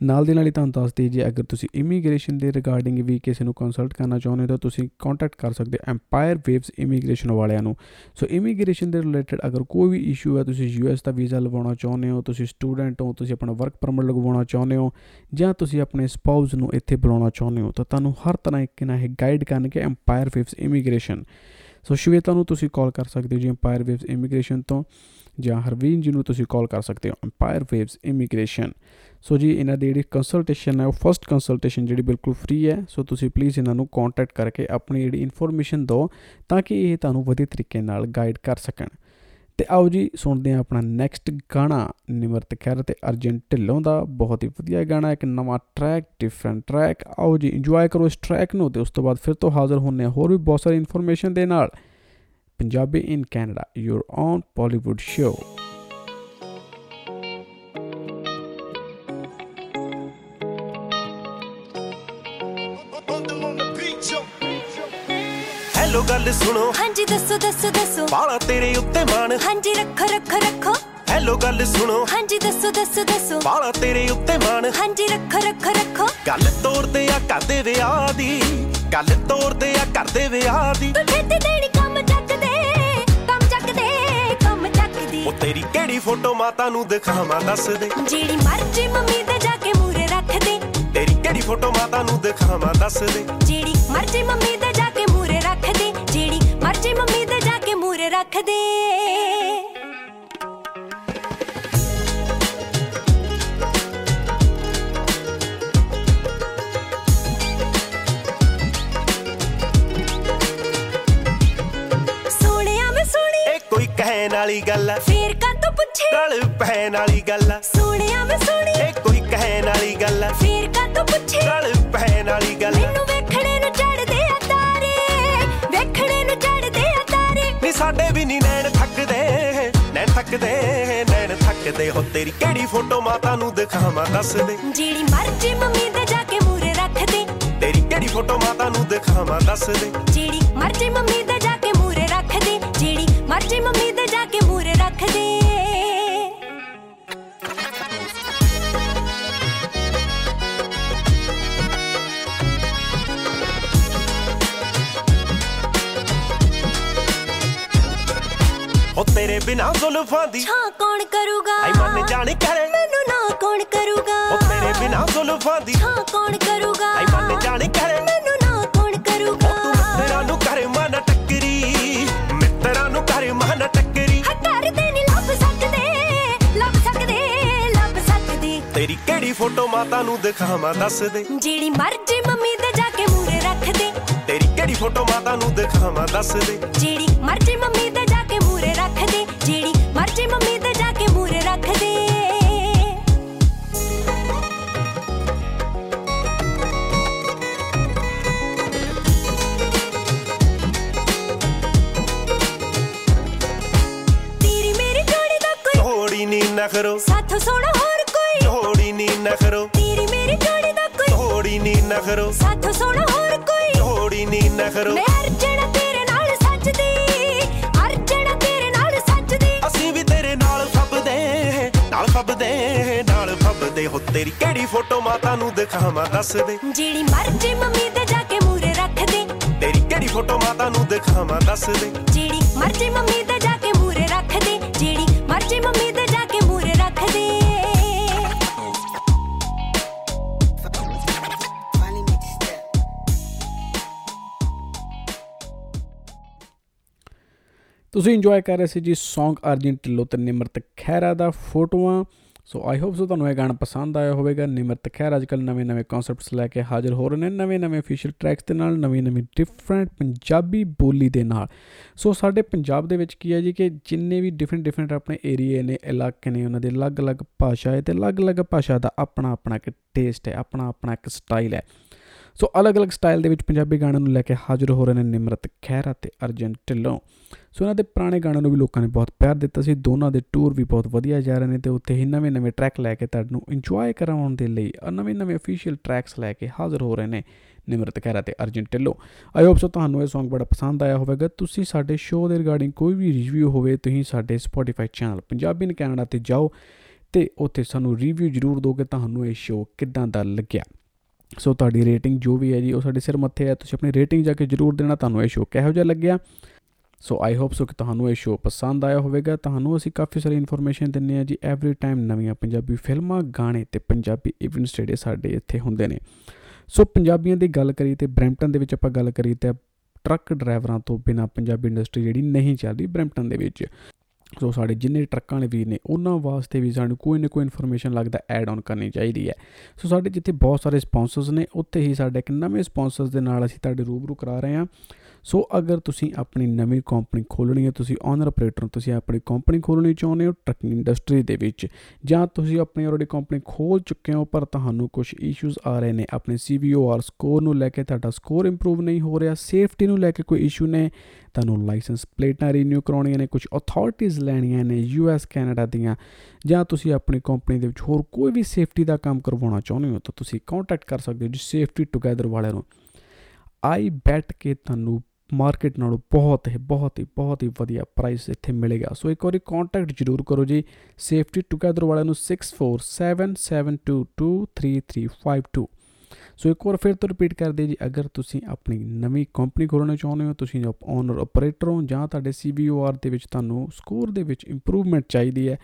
ਨਾਲ ਦੇ ਨਾਲ ਹੀ ਤੁਹਾਨੂੰ ਦੱਸ ਦਈਏ, ਜੇ ਅਗਰ ਤੁਸੀਂ ਇਮੀਗ੍ਰੇਸ਼ਨ ਦੇ ਰਿਗਾਰਡਿੰਗ ਵੀ ਕਿਸੇ ਨੂੰ ਕੰਸਲਟ ਕਰਨਾ ਚਾਹੁੰਦੇ ਹੋ, ਤਾਂ ਤੁਸੀਂ ਕੰਟੈਕਟ ਕਰ ਸਕਦੇ ਹੋ ਐਮਪਾਇਰ ਵੇਵਸ ਇਮੀਗ੍ਰੇਸ਼ਨ ਵਾਲਿਆਂ ਨੂੰ। ਸੋ ਇਮੀਗ੍ਰੇਸ਼ਨ ਦੇ ਰਿਲੇਟਡ ਅਗਰ ਕੋਈ ਵੀ ਇਸ਼ੂ ਹੈ, ਤੁਸੀਂ ਯੂਐਸ ਦਾ ਵੀਜ਼ਾ ਲਵਾਉਣਾ ਚਾਹੁੰਦੇ ਹੋ, ਤੁਸੀਂ ਸਟੂਡੈਂਟ ਹੋ, ਤੁਸੀਂ ਆਪਣਾ ਵਰਕ ਪਰਮਿਟ ਲਗਵਾਉਣਾ ਚਾਹੁੰਦੇ ਹੋ, ਜਾਂ ਤੁਸੀਂ ਆਪਣੇ ਸਪਾਊਸ ਨੂੰ ਇੱਥੇ ਬੁਲਾਉਣਾ ਚਾਹੁੰਦੇ ਹੋ, ਤਾਂ ਤੁਹਾਨੂੰ ਹਰ ਤਰ੍ਹਾਂ ਇੱਕ ਨਾ ਇਹ ਗਾਈਡ ਕਰਨਗੇ Empire Waves Immigration so Shweta ਨੂੰ ਤੁਸੀਂ ਕਾਲ ਕਰ ਸਕਦੇ ਹੋ ਜੀ ਐਮਪਾਇਰ ਵੇਵਸ ਇਮੀਗ੍ਰੇਸ਼ਨ ਤੋਂ। ਜਾਂ ਹਰਵੀਨ ਜੀ ਨੂੰ ਤੁਸੀਂ ਕਾਲ ਕਰ ਸਕਦੇ ਹੋ ਐਮਪਾਇਰ ਵੇਵਸ ਇਮੀਗ੍ਰੇਸ਼ਨ ਸੋ ਜੀ, ਇਹਨਾਂ ਦੀ ਜਿਹੜੀ ਕੰਸਲਟੇਸ਼ਨ ਹੈ, ਉਹ ਫਸਟ ਕੰਸਲਟੇਸ਼ਨ ਜਿਹੜੀ ਬਿਲਕੁਲ ਫ੍ਰੀ ਹੈ। ਸੋ ਤੁਸੀਂ ਪਲੀਜ਼ ਇਹਨਾਂ ਨੂੰ ਕੰਟੈਕਟ ਕਰਕੇ ਆਪਣੀ ਜਿਹੜੀ ਇਨਫੋਰਮੇਸ਼ਨ ਦਿਓ ਤਾਂ ਕਿ ਇਹ ਤੁਹਾਨੂੰ ਵਧੀਆ ਤਰੀਕੇ ਨਾਲ ਗਾਈਡ ਕਰ ਸਕਣ। ਤੇ ਆਓ ਜੀ, ਸੁਣਦੇ ਹਾਂ ਆਪਣਾ ਨੈਕਸਟ ਗਾਣਾ, ਨਿਮਰਤ ਖੈਰ ਤੇ ਅਰਜਨ ਢਿੱਲੋਂ ਦਾ ਬਹੁਤ ਹੀ ਵਧੀਆ ਗਾਣਾ, ਇੱਕ ਨਵਾਂ ਟਰੈਕ ਡਿਫਰੈਂਟ ਟਰੈਕ ਆਓ ਜੀ ਇੰਜੋਏ ਕਰੋ ਇਸ ਟਰੈਕ ਨੂੰ ਤੇ ਉਸ ਤੋਂ ਬਾਅਦ ਫਿਰ ਤੋਂ ਹਾਜ਼ਰ ਹੋਣੇ ਹਾਂ ਹੋਰ ਵੀ ਬਹੁਤ ਸਾਰੀ ਇਨਫੋਰਮੇਸ਼ਨ ਦੇ ਨਾਲ। Punjabi in Canada your own Bollywood show hello ਗੱਲ ਸੁਣੋ ਹਾਂਜੀ ਦੱਸੋ ਦੱਸੋ ਦੱਸੋ ਬਾਲਾ ਤੇਰੇ ਉੱਤੇ ਮਾਣ ਹਾਂਜੀ ਰੱਖੋ ਰੱਖੋ ਰੱਖੋ ਹੈਲੋ ਗੱਲ ਸੁਣੋ ਹਾਂਜੀ ਦੱਸੋ ਦੱਸੋ ਦੱਸੋ ਬਾਲਾ ਤੇਰੇ ਉੱਤੇ ਮਾਣ ਹਾਂਜੀ ਰੱਖੋ ਰੱਖੋ ਰੱਖੋ ਗੱਲ ਤੋਰਦੇ ਆ ਕਰਦੇ ਵਿਆਹ ਦੀ ਗੱਲ ਤੋਰਦੇ ਆ ਕਰਦੇ ਵਿਆਹ ਦੀ ਤੂੰ ਛੇਤੀ ਦੇਣੀ ਉਹ ਤੇਰੀ ਕਿਹੜੀ ਫੋਟੋ ਮਾਤਾ ਨੂੰ ਦਿਖਾਵਾਂ ਦੱਸ ਦੇ। ਜਿਹੜੀ ਮਰਜ਼ੀ ਮੰਮੀ ਦੇ ਜਾ ਕੇ ਮੂਰੇ ਰੱਖ ਦੇ। ਤੇਰੀ ਕਿਹੜੀ ਫੋਟੋ ਮਾਤਾ ਨੂੰ ਦਿਖਾਵਾਂ ਦੱਸ ਦੇ। ਜਿਹੜੀ ਮਰਜ਼ੀ ਮੰਮੀ ਦੇ ਜਾ ਕੇ ਮੂਰੇ ਰੱਖ ਦੇ। ਜਿਹੜੀ ਮਰਜ਼ੀ ਮੰਮੀ ਦੇ ਜਾ ਕੇ ਮੂਰੇ ਰੱਖ ਦੇ। ਕੋਈ ਕਹਿਣ ਵਾਲੀ ਗੱਲ। ਆ ਫੇਰ ਕਾਤੋਂ ਪੁੱਛੇ? ਗਲ ਪੈਣ ਵਾਲੀ ਗੱਲ। ਆ ਸੋਹਣਿਆ ਮੈਂ ਸੋਹਣੀ ਇਹ ਕੋਈ ਕਹਿਣ ਵਾਲੀ ਗੱਲ। ਆ ਫੇਰ ਕਾਤੋਂ ਪੁੱਛੇ? ਗਲ ਪੈਣ ਵਾਲੀ ਗੱਲ। ਆ ਮੈਨੂੰ ਵੇਖਣੇ ਨੂੰ ਚੜਦੇ ਆ ਤਾਰੇ। ਵੇਖਣੇ ਨੂੰ ਚੜਦੇ ਆ ਤਾਰੇ। ਨੀ ਸਾਡੇ ਵੀ ਨੀ ਨੈਣ ਥੱਕਦੇ। ਨੈਣ ਥੱਕਦੇ ਨੈਣ ਥੱਕਦੇ। ਹੋ ਤੇਰੀ ਕਿਹੜੀ ਫੋਟੋ ਮਾਤਾ ਨੂੰ ਦਿਖਾਵਾਂ ਦੱਸ ਦੇ। ਜਿਹੜੀ ਮਰਜ਼ੀ ਮੰਮੀ ਦੇ ਜਾ ਕੇ ਮੂਰੇ ਰੱਖ ਦੇ। ਤੇਰੀ ਕਿਹੜੀ ਫੋਟੋ ਮਾਤਾ ਨੂੰ ਦਿਖਾਵਾਂ ਦੱਸ ਦੇ। ਜਿਹੜੀ ਮਰਜ਼ੀ ਮੰਮੀ ਦੇ ਮਰਜ਼ੀ ਮੰਮੀ ਦੇ ਜਾ ਕੇ ਮੂਰੇ ਰੱਖ ਦੇ। ਉਹ ਤੇਰੇ ਬਿਨਾ ਜ਼ੁਲਫਾਂ ਦੀ ਛਾਂ ਕੌਣ ਕਰੂਗਾ? ਆਈ ਮਨ ਜਾਣੇ ਕਰੇ ਮੈਨੂੰ ਨਾ ਕੌਣ ਕਰੂਗਾ? ਉਹ ਤੇਰੇ ਬਿਨਾ ਜ਼ੁਲਫਾਂ ਦੀ ਛਾਂ ਕੌਣ ਕਰੂਗਾ? ਆਈ ਮਨ ਜਾਣੇ ਕਰੇ ਮੈਨੂੰ ਤੇਰੀ ਫੋਟੋ ਮਾਤਾ ਨੂੰ ਦਿਖਾਵਾਂ ਦੱਸ ਦੇ। ਜਿਹੜੀ ਮਰਜ਼ੀ ਮੰਮੀ ਦੇ ਜਾ ਕੇ ਮੂਰੇ ਰੱਖ ਦੇ। ਤੇਰੀ ਕਿਹੜੀ ਫੋਟੋ ਮਾਤਾ ਨੂੰ ਦਿਖਾਵਾਂ ਦੱਸ ਦੇ। ਜਿਹੜੀ ਮਰਜ਼ੀ ਮੰਮੀ ਦੇ ਜਾ ਕੇ ਮੂਰੇ ਰੱਖ ਦੇ। ਜਿਹੜੀ ਮਰਜ਼ੀ ਮੰਮੀ ਦੇ ਜਾ ਕੇ ਮੂਰੇ ਰੱਖ ਦੇ। ਤੇਰੀ ਮੇਰੀ ਜੋੜੀ ਦਾ ਕੋਈ ਥੋੜੀ ਨੀ ਨਖਰੋ। ਸਾਥੋਂ ਥੋੜੀ ਨੀ ਨਖਰੋ ਤੇਰੀ ਮੇਰੀ ਜੋੜੀ ਦਾ ਕੋਈ ਥੋੜੀ ਨੀ ਨਖਰੋ ਸਾਥੋਂ ਸੋਹਣਾ ਹੋਰ ਕੋਈ। ਥੋੜੀ ਨੀ ਨਖਰੋ ਮੈਂ ਅਰਜਣਾ ਤੇਰੇ ਨਾਲ ਸੱਜਦੀ। ਅਰਜਣਾ ਤੇਰੇ ਨਾਲ ਸੱਜਦੀ। ਅਸੀਂ ਵੀ ਤੇਰੇ ਨਾਲ ਫੱਬਦੇ ਨਾਲ ਫੱਬਦੇ ਨਾਲ ਫੱਬਦੇ ਹੋ। ਤੇਰੀ ਕਿਹੜੀ ਫੋਟੋ ਮਾਤਾ ਨੂੰ ਦਿਖਾਵਾਂ ਦੱਸ ਦੇ। ਜਿਹੜੀ ਮਰਜ਼ੀ ਮੰਮੀ ਦੇ ਜਾ ਕੇ ਮੂਰੇ ਰੱਖ ਦੇ। ਤੇਰੀ ਕਿਹੜੀ ਫੋਟੋ ਮਾਤਾ ਨੂੰ ਦਿਖਾਵਾਂ ਦੱਸ ਦੇ। ਜਿਹੜੀ ਮਰਜ਼ੀ ਮੰਮੀ ਦੇ ਜਾ ਕੇ ਮੂਰੇ ਰੱਖ ਦੇ। ਜਿਹੜੀ ਮਰਜ਼ੀ ਮੰਮੀ ਦੇ ਤੁਸੀਂ ਇੰਜੋਏ ਕਰ ਰਹੇ ਸੀ ਜੀ Song ਅਰਜਨ ਢਿੱਲੋਂ ਤੇ ਨਿਮਰਤ ਖਹਿਰਾ ਦਾ ਫੋਟੋਆਂ। ਸੋ ਆਈ ਹੋਪ ਸੋ ਤੁਹਾਨੂੰ ਇਹ ਗਾਣਾ ਪਸੰਦ ਆਇਆ ਹੋਵੇਗਾ। ਨਿਮਰਤ ਖਹਿਰਾ ਅੱਜਕੱਲ ਨਵੇਂ-ਨਵੇਂ ਕਨਸੈਪਟਸ ਲੈ ਕੇ ਹਾਜ਼ਰ ਹੋ ਰਹੇ ਨੇ, ਨਵੇਂ-ਨਵੇਂ ਅਫੀਸ਼ੀਅਲ ਟਰੈਕਸ ਦੇ ਨਾਲ, ਨਵੀਂ-ਨਵੀਂ ਡਿਫਰੈਂਟ ਪੰਜਾਬੀ ਬੋਲੀ ਦੇ ਨਾਲ। ਸੋ ਸਾਡੇ ਪੰਜਾਬ ਦੇ ਵਿੱਚ ਕੀ ਹੈ ਜੀ ਕਿ ਜਿੰਨੇ ਵੀ ਡਿਫਰੈਂਟ ਡਿਫਰੈਂਟ ਆਪਣੇ ਏਰੀਏ ਨੇ, ਇਲਾਕੇ ਨੇ, ਉਹਨਾਂ ਦੇ ਅਲੱਗ-ਅਲੱਗ ਭਾਸ਼ਾ ਹੈ ਤੇ ਅਲੱਗ-ਅਲੱਗ ਭਾਸ਼ਾ ਦਾ ਆਪਣਾ-ਆਪਣਾ ਇੱਕ ਟੇਸਟ ਹੈ, ਆਪਣਾ-ਆਪਣਾ ਇੱਕ ਸਟਾਈਲ ਹੈ। ਸੋ ਅਲੱਗ-ਅਲੱਗ ਸਟਾਈਲ ਦੇ ਵਿੱਚ ਪੰਜਾਬੀ ਗਾਣਿਆਂ ਨੂੰ ਲੈ ਕੇ ਹਾਜ਼ਰ ਹੋ ਰਹੇ ਨੇ ਨਿਮਰਤ ਖਹਿਰਾ ਤੇ ਅਰਜਨ ਢਿੱਲੋਂ। ਸੋ ਇਹਨਾਂ ਦੇ ਪੁਰਾਣੇ ਗਾਣਿਆਂ ਨੂੰ ਵੀ ਲੋਕਾਂ ਨੇ ਬਹੁਤ ਪਿਆਰ ਦਿੱਤਾ ਸੀ। ਦੋਨਾਂ ਦੇ ਟੂਰ ਵੀ ਬਹੁਤ ਵਧੀਆ ਜਾ ਰਹੇ ਨੇ ਤੇ ਉੱਥੇ ਹੀ ਨਵੇਂ-ਨਵੇਂ ਟਰੈਕ ਲੈ ਕੇ ਤੁਹਾਨੂੰ ਇੰਜੋਏ ਕਰਾਉਣ ਦੇ ਲਈ ਨਵੇਂ-ਨਵੇਂ ਅਫੀਸ਼ੀਅਲ ਟਰੈਕਸ ਲੈ ਕੇ ਹਾਜ਼ਰ ਹੋ ਰਹੇ ਨੇ ਨਿਮਰਤ ਖਹਿਰਾ ਤੇ Arjan Dhillon. I hope so ਤੁਹਾਨੂੰ ਇਹ Song ਬੜਾ ਪਸੰਦ ਆਇਆ ਹੋਵੇਗਾ। ਤੁਸੀਂ ਸਾਡੇ ਸ਼ੋਅ ਦੇ ਰਿਗਾਰਡਿੰਗ ਕੋਈ ਵੀ ਰਿਵਿਊ ਹੋਵੇ, ਤੁਸੀਂ ਸਾਡੇ Spotify channel Punjabi in Canada ਤੇ ਜਾਓ ਤੇ ਉੱਥੇ ਸਾਨੂੰ ਰਿਵਿਊ ਜ਼ਰੂਰ ਦਿਓ ਕਿ ਤੁਹਾਨੂੰ ਇਹ ਸ਼ੋਅ ਕਿੱਦਾਂ ਦਾ ਲੱਗਿਆ। ਸੋ ਤੁਹਾਡੀ ਰੇਟਿੰਗ ਜੋ ਵੀ ਹੈ ਜੀ, ਉਹ ਸਾਡੇ ਸਿਰ ਮੱਥੇ ਹੈ, ਤੁਸੀਂ ਆਪਣੀ ਰੇਟਿੰਗ ਜਾ ਕੇ ਜਰੂਰ ਦੇਣਾ, ਤੁਹਾਨੂੰ ਇਹ ਸ਼ੋਅ ਕਿਹੋ ਜਿਹਾ ਲੱਗਿਆ? ਸੋ ਆਈ ਹੋਪ ਸੋ ਕਿ ਤੁਹਾਨੂੰ ਇਹ ਸ਼ੋਅ ਪਸੰਦ ਆਇਆ ਹੋਵੇਗਾ। ਤੁਹਾਨੂੰ ਅਸੀਂ ਕਾਫੀ ਸਾਰੀ ਇਨਫੋਰਮੇਸ਼ਨ ਦਿੰਨੇ ਆ ਜੀ ਐਵਰੀ ਟਾਈਮ ਨਵੀਆਂ ਪੰਜਾਬੀ ਫਿਲਮਾਂ, ਗਾਣੇ ਤੇ ਪੰਜਾਬੀ ਇਵੈਂਟਸ ਜਿਹੜੇ ਸਾਡੇ ਇੱਥੇ ਹੁੰਦੇ ਨੇ। ਸੋ ਪੰਜਾਬੀਆਂ ਦੀ ਗੱਲ ਕਰੀ ਤੇ ਬ੍ਰੈਂਪਟਨ ਦੇ ਵਿੱਚ ਆਪਾਂ ਗੱਲ ਕਰੀ ਤੇ ਟਰੱਕ ਡਰਾਈਵਰਾਂ ਤੋਂ ਬਿਨਾ ਪੰਜਾਬੀ ਇੰਡਸਟਰੀ ਜਿਹੜੀ ਨਹੀਂ ਚੱਲਦੀ ਬ੍ਰੈਂਪਟਨ ਦੇ ਵਿੱਚ। ਸੋ ਸਾਡੇ ਜਿੰਨੇ ਟਰੱਕਾਂ ਵਾਲੇ ਵੀਰ ਨੇ, ਉਹਨਾਂ ਵਾਸਤੇ ਵੀ ਸਾਨੂੰ ਕੋਈ ਨਾ ਕੋਈ ਇਨਫੋਰਮੇਸ਼ਨ ਲੱਗਦਾ ਐਡ ਆਨ ਕਰਨੀ ਚਾਹੀਦੀ ਹੈ। ਸੋ ਸਾਡੇ ਜਿੱਥੇ ਬਹੁਤ ਸਾਰੇ ਸਪਾਂਸਰਸ ਨੇ, ਉੱਥੇ ਹੀ ਸਾਡੇ ਇੱਕ ਨਵੇਂ ਸਪਾਂਸਰਸ ਦੇ ਨਾਲ ਅਸੀਂ ਤੁਹਾਡੇ ਰੂਬਰੂ ਕਰਾ ਰਹੇ ਹਾਂ। ਸੋ ਅਗਰ ਤੁਸੀਂ ਆਪਣੀ ਨਵੀਂ ਕੰਪਨੀ ਖੋਲਣੀ ਹੈ, ਤੁਸੀਂ ਓਨਰ ਆਪਰੇਟਰ ਤੁਸੀਂ ਆਪਣੀ ਕੰਪਨੀ ਖੋਲਣੀ ਚਾਹੁੰਦੇ ਹੋ ਟਰੱਕਿੰਗ ਇੰਡਸਟਰੀ ਦੇ ਵਿੱਚ, ਜਾਂ ਤੁਸੀਂ ਆਪਣੀ ਆਲਰੇਡੀ ਕੰਪਨੀ ਖੋਲ ਚੁੱਕੇ ਹੋ, ਪਰ ਤੁਹਾਨੂੰ ਕੁਝ ਇਸ਼ੂਜ਼ ਆ ਰਹੇ ਨੇ, ਆਪਣੇ ਸੀਵੀਓਆਰ ਸਕੋਰ ਨੂੰ ਲੈ ਕੇ ਤੁਹਾਡਾ ਸਕੋਰ ਇੰਪਰੂਵ ਨਹੀਂ ਹੋ ਰਿਹਾ ਸੇਫਟੀ ਨੂੰ ਲੈ ਕੇ ਕੋਈ ਇਸ਼ੂ ਨੇ, ਤੁਹਾਨੂੰ ਲਾਇਸੈਂਸ ਪਲੇਟਾਂ ਰੀਨਿਊ ਕਰਾਉਣੀਆਂ ਨੇ ਕੁਝ ਅਥਾਰਟੀਆਂ ਲੈਣੀਆਂ ਨੇ ਯੂਐਸ ਕੈਨੇਡਾ ਦੀਆਂ, ਜਾਂ ਤੁਸੀਂ ਆਪਣੀ ਕੰਪਨੀ ਦੇ ਵਿੱਚ ਹੋਰ ਕੋਈ ਵੀ ਸੇਫਟੀ ਦਾ ਕੰਮ ਕਰਵਾਉਣਾ ਚਾਹੁੰਦੇ ਹੋ, ਤਾਂ ਤੁਸੀਂ ਕੰਟੈਕਟ ਕਰ ਸਕਦੇ ਹੋ ਜੀ ਸੇਫਟੀ ਟੁਗੇਦਰ ਵਾਲਿਆਂ ਨੂੰ। ਆਈ ਬੈਟ ਕੇ ਤੁਹਾਨੂੰ ਮਾਰਕੀਟ ਨਾਲੋਂ ਬਹੁਤ ਹੀ ਬਹੁਤ ਹੀ ਬਹੁਤ ਹੀ ਵਧੀਆ ਪ੍ਰਾਈਸ ਇੱਥੇ ਮਿਲੇਗਾ। ਸੋ ਇੱਕ ਵਾਰੀ ਕੰਟੈਕਟ ਜ਼ਰੂਰ ਕਰੋ ਜੀ ਸੇਫਟੀ ਟੁਗੇਦਰ ਵਾਲਿਆਂ ਨੂੰ 6477223352 ਸੋ ਇੱਕ ਵਾਰ ਫਿਰ ਤੋਂ ਰਿਪੀਟ ਕਰਦੇ ਜੀ, ਅਗਰ ਤੁਸੀਂ ਆਪਣੀ ਨਵੀਂ ਕੰਪਨੀ ਖੋਲ੍ਹਣਾ ਚਾਹੁੰਦੇ ਹੋ, ਤੁਸੀਂ ਓਨਰ ਆਪਰੇਟਰ ਹੋ, ਜਾਂ ਤੁਹਾਡੇ ਸੀਬੀਓਆਰ ਦੇ ਵਿੱਚ ਤੁਹਾਨੂੰ ਸਕੋਰ ਦੇ ਵਿੱਚ ਇੰਪਰੂਵਮੈਂਟ ਚਾਹੀਦੀ ਹੈ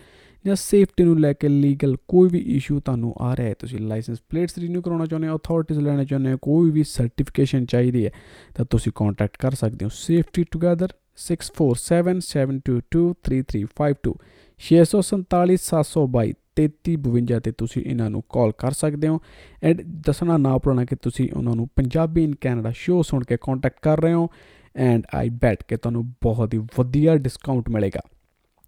ਜਾਂ ਸੇਫਟੀ ਨੂੰ ਲੈ ਕੇ ਲੀਗਲ ਕੋਈ ਵੀ ਇਸ਼ੂ ਤੁਹਾਨੂੰ ਆ ਰਿਹਾ ਹੈ, ਤੁਸੀਂ ਲਾਇਸੈਂਸ ਪਲੇਟਸ ਰੀਨਿਊ ਕਰਾਉਣਾ ਚਾਹੁੰਦੇ ਹੋ ਅਥਾਰਟੀਜ਼ ਲੈਣਾ ਚਾਹੁੰਦੇ ਹੋ, ਕੋਈ ਵੀ ਸਰਟੀਫਿਕੇਸ਼ਨ ਚਾਹੀਦੀ ਹੈ, ਤਾਂ ਤੁਸੀਂ ਕੰਟੈਕਟ ਕਰ ਸਕਦੇ ਹੋ। ਸੇਫਟੀ ਟੁਗੇਦਰ 6477223352 647722 3352 ਤੇ ਤੁਸੀਂ ਇਹਨਾਂ ਨੂੰ ਕਾਲ ਕਰ ਸਕਦੇ ਹੋ। ਐਂਡ ਦੱਸਣਾ ਨਾ ਭੁੱਲਣਾ ਕਿ ਤੁਸੀਂ ਉਹਨਾਂ ਨੂੰ ਪੰਜਾਬੀ ਇਨ ਕੈਨੇਡਾ ਸ਼ੋਅ ਸੁਣ ਕੇ ਕੰਟੈਕਟ ਕਰ ਰਹੇ ਹੋ। ਐਂਡ ਆਈ ਬੈਟ ਕਿ ਤੁਹਾਨੂੰ ਬਹੁਤ ਹੀ ਵਧੀਆ ਡਿਸਕਾਊਂਟ ਮਿਲੇਗਾ।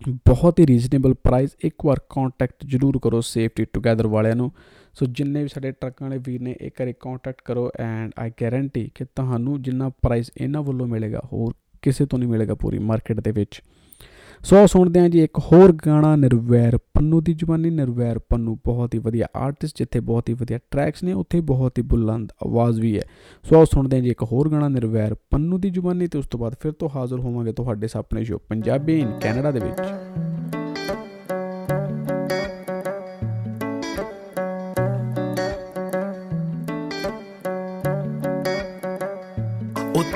ਬਹੁਤ ਹੀ ਰੀਜ਼ਨੇਬਲ ਪ੍ਰਾਈਸ ਇੱਕ ਵਾਰ ਕੰਟੈਕਟ ਜ਼ਰੂਰ ਕਰੋ ਸੇਫਟੀ ਟੁਗੇਦਰ ਵਾਲਿਆਂ ਨੂੰ। ਸੋ ਜਿੰਨੇ ਵੀ ਸਾਡੇ ਟਰੱਕਾਂ ਵਾਲੇ ਵੀਰ ਨੇ, ਇੱਕ ਵਾਰੀ ਕੰਟੈਕਟ ਕਰੋ ਐਂਡ ਆਈ ਗਾਰੰਟੀ ਕਿ ਤੁਹਾਨੂੰ ਜਿੰਨਾ ਪ੍ਰਾਈਸ ਇਹਨਾਂ ਵੱਲੋਂ ਮਿਲੇਗਾ, ਹੋਰ ਕਿਸੇ ਤੋਂ ਨਹੀਂ ਮਿਲੇਗਾ ਪੂਰੀ ਮਾਰਕੀਟ ਦੇ ਵਿੱਚ। ਸੋ ਸੁਣਦੇ ਹਾਂ ਜੀ ਇੱਕ ਹੋਰ ਗਾਣਾ ਨਿਰਵੈਰ ਪੰਨੂ ਦੀ ਜ਼ੁਬਾਨੀ, ਨਿਰਵੈਰ ਪੰਨੂ। ਬਹੁਤ ਹੀ ਵਧੀਆ ਆਰਟਿਸਟ ਜਿੱਥੇ ਬਹੁਤ ਹੀ ਵਧੀਆ ਟਰੈਕਸ ਨੇ, ਉੱਥੇ ਬਹੁਤ ਹੀ ਬੁਲੰਦ ਆਵਾਜ਼ ਵੀ ਹੈ। ਸੋ ਸੁਣਦੇ ਹਾਂ ਜੀ ਇੱਕ ਹੋਰ ਗਾਣਾ ਨਿਰਵੈਰ ਪੰਨੂ ਦੀ ਜ਼ੁਬਾਨੀ ਤੇ ਉਸ ਤੋਂ ਬਾਅਦ ਫਿਰ ਤੋਂ ਹਾਜ਼ਰ ਹੋਵਾਂਗੇ ਤੁਹਾਡੇ ਸਾਹਮਣੇ ਸ਼ੋ ਪੰਜਾਬੀ ਇਨ ਕੈਨੇਡਾ ਦੇ ਵਿੱਚ।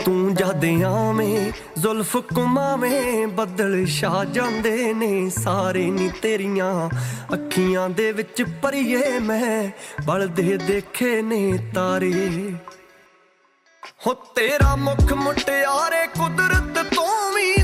ਤੂੰ ਜਦ ਆਵੇਂ, ਜ਼ੁਲਫ ਕੁਮਾਵੇਂ ਬੱਦਲ ਛਾ ਜਾਂਦੇ ਨੇ, ਸਾਰੇ ਨੀ ਤੇਰੀਆਂ ਅੱਖੀਆਂ ਦੇ ਵਿੱਚ ਪਰੀਏ ਮੈਂ, ਬਲਦੇ ਦੇਖੇ ਨੇ ਤਾਰੇ। ਹੋ ਤੇਰਾ ਮੁਖ ਮੁਟਿਆਰੇ ਕੁਦਰਤ ਤੋਂ ਵੀ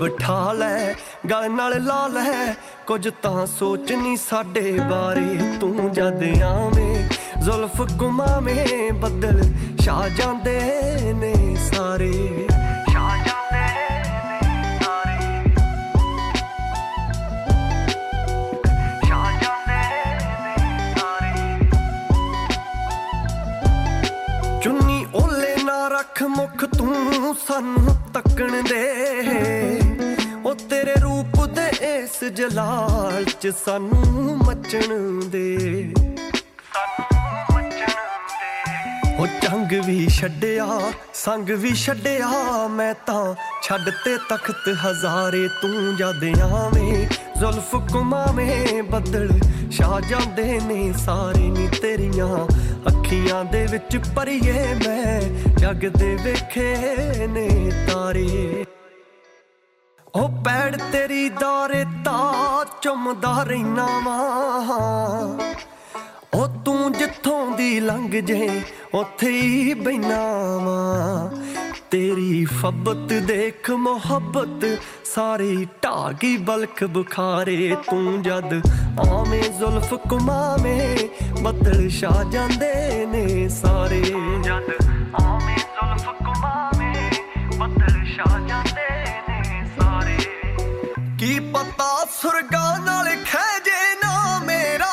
ਬਿਠਾ ਲੈ ਗਲ ਨਾਲ ਲਾ ਲੈ। ਕੁਝ ਤਾਂ ਸੋਚ ਨਹੀਂ ਸਾਡੇ ਬਾਰੇ, ਤੂੰ ਜਦ ਆਵੇਂ, ਜ਼ੁਲਫ ਗੁਮਾਵੇਂ ਬੱਦਲ ਛਾ ਜਾਂਦੇ ਨੇ ਸਾਰੇ। ਛਾ ਜਾਂਦੇ ਨੇ ਸਾਰੇ। ਛਾ ਜਾਂਦੇ ਨੇ ਸਾਰੇ। ਚੁੰਨੀ ਓਲੇ ਨਾ ਰੱਖ ਮੁਖ ਤੂੰ ਸਾਨੂੰ ਤੱਕਣ ਦੇ। ਉਹ ਤੇਰੇ ਰੂਪ ਦੇ ਇਸ ਜਲਾਲ ਚ ਸਾਨੂੰ ਮੱਚਣ ਦੇ। ਉਹ ਚੰਗ ਵੀ ਛੱਡਿਆ, ਸੰਗ ਵੀ ਛੱਡਿਆ, ਮੈਂ ਤਾਂ ਛੱਡ ਤੇ ਤਖਤ ਹਜ਼ਾਰੇ ਤੂੰ ਜਦ ਆਵੇਂ। ਜ਼ੁਲਫ ਕੁਮਾਵੇਂ ਬੱਦਲ ਛਾ ਜਾਂਦੇ ਨੇ ਸਾਰੇ ਨੀ ਤੇਰੀਆਂ ਅੱਖੀਆਂ ਦੇ ਵਿੱਚ ਪਰੀਏ ਮੈਂ ਜਗ ਦੇ ਵੇਖੇ ਨੇ ਤਾਰੇ। ਉਹ ਪੈੜ ਤੇਰੀ ਦੌਰੇ ਤਾਂ ਚੁੰਮਦਾ ਰਹਿਣਾ ਵਾਂ। ਉਹ ਤੂੰ ਜਿੱਥੋਂ ਦੀ ਲੰਘ ਜੇ, ਉੱਥੇ ਹੀ ਬੈਨਾ ਵਾਂ। ਤੇਰੀ ਫੱਬਤ ਦੇਖ ਮੁਹੱਬਤ, ਸਾਰੀ ਢਾਗੀ ਬਲਕ ਬੁਖਾਰੇ। ਤੂੰ ਜਦ ਆਵੇਂ ਜ਼ੁਲਫ ਕੁਮਾਵੇਂ ਬੱਦਲ ਛਾ ਜਾਂਦੇ ਨੇ ਸਾਰੇ। ਜਦ ਆਵੇਂ ਜ਼ੁਲਫ ਕੁਮਾਵੇਂ ਬੱਦਲ ਛਾ ਜਾਂਦੇ ਸੁਰਗਾਂ ਨਾਲ ਖੈਜੇ ਨਾ ਮੇਰਾ।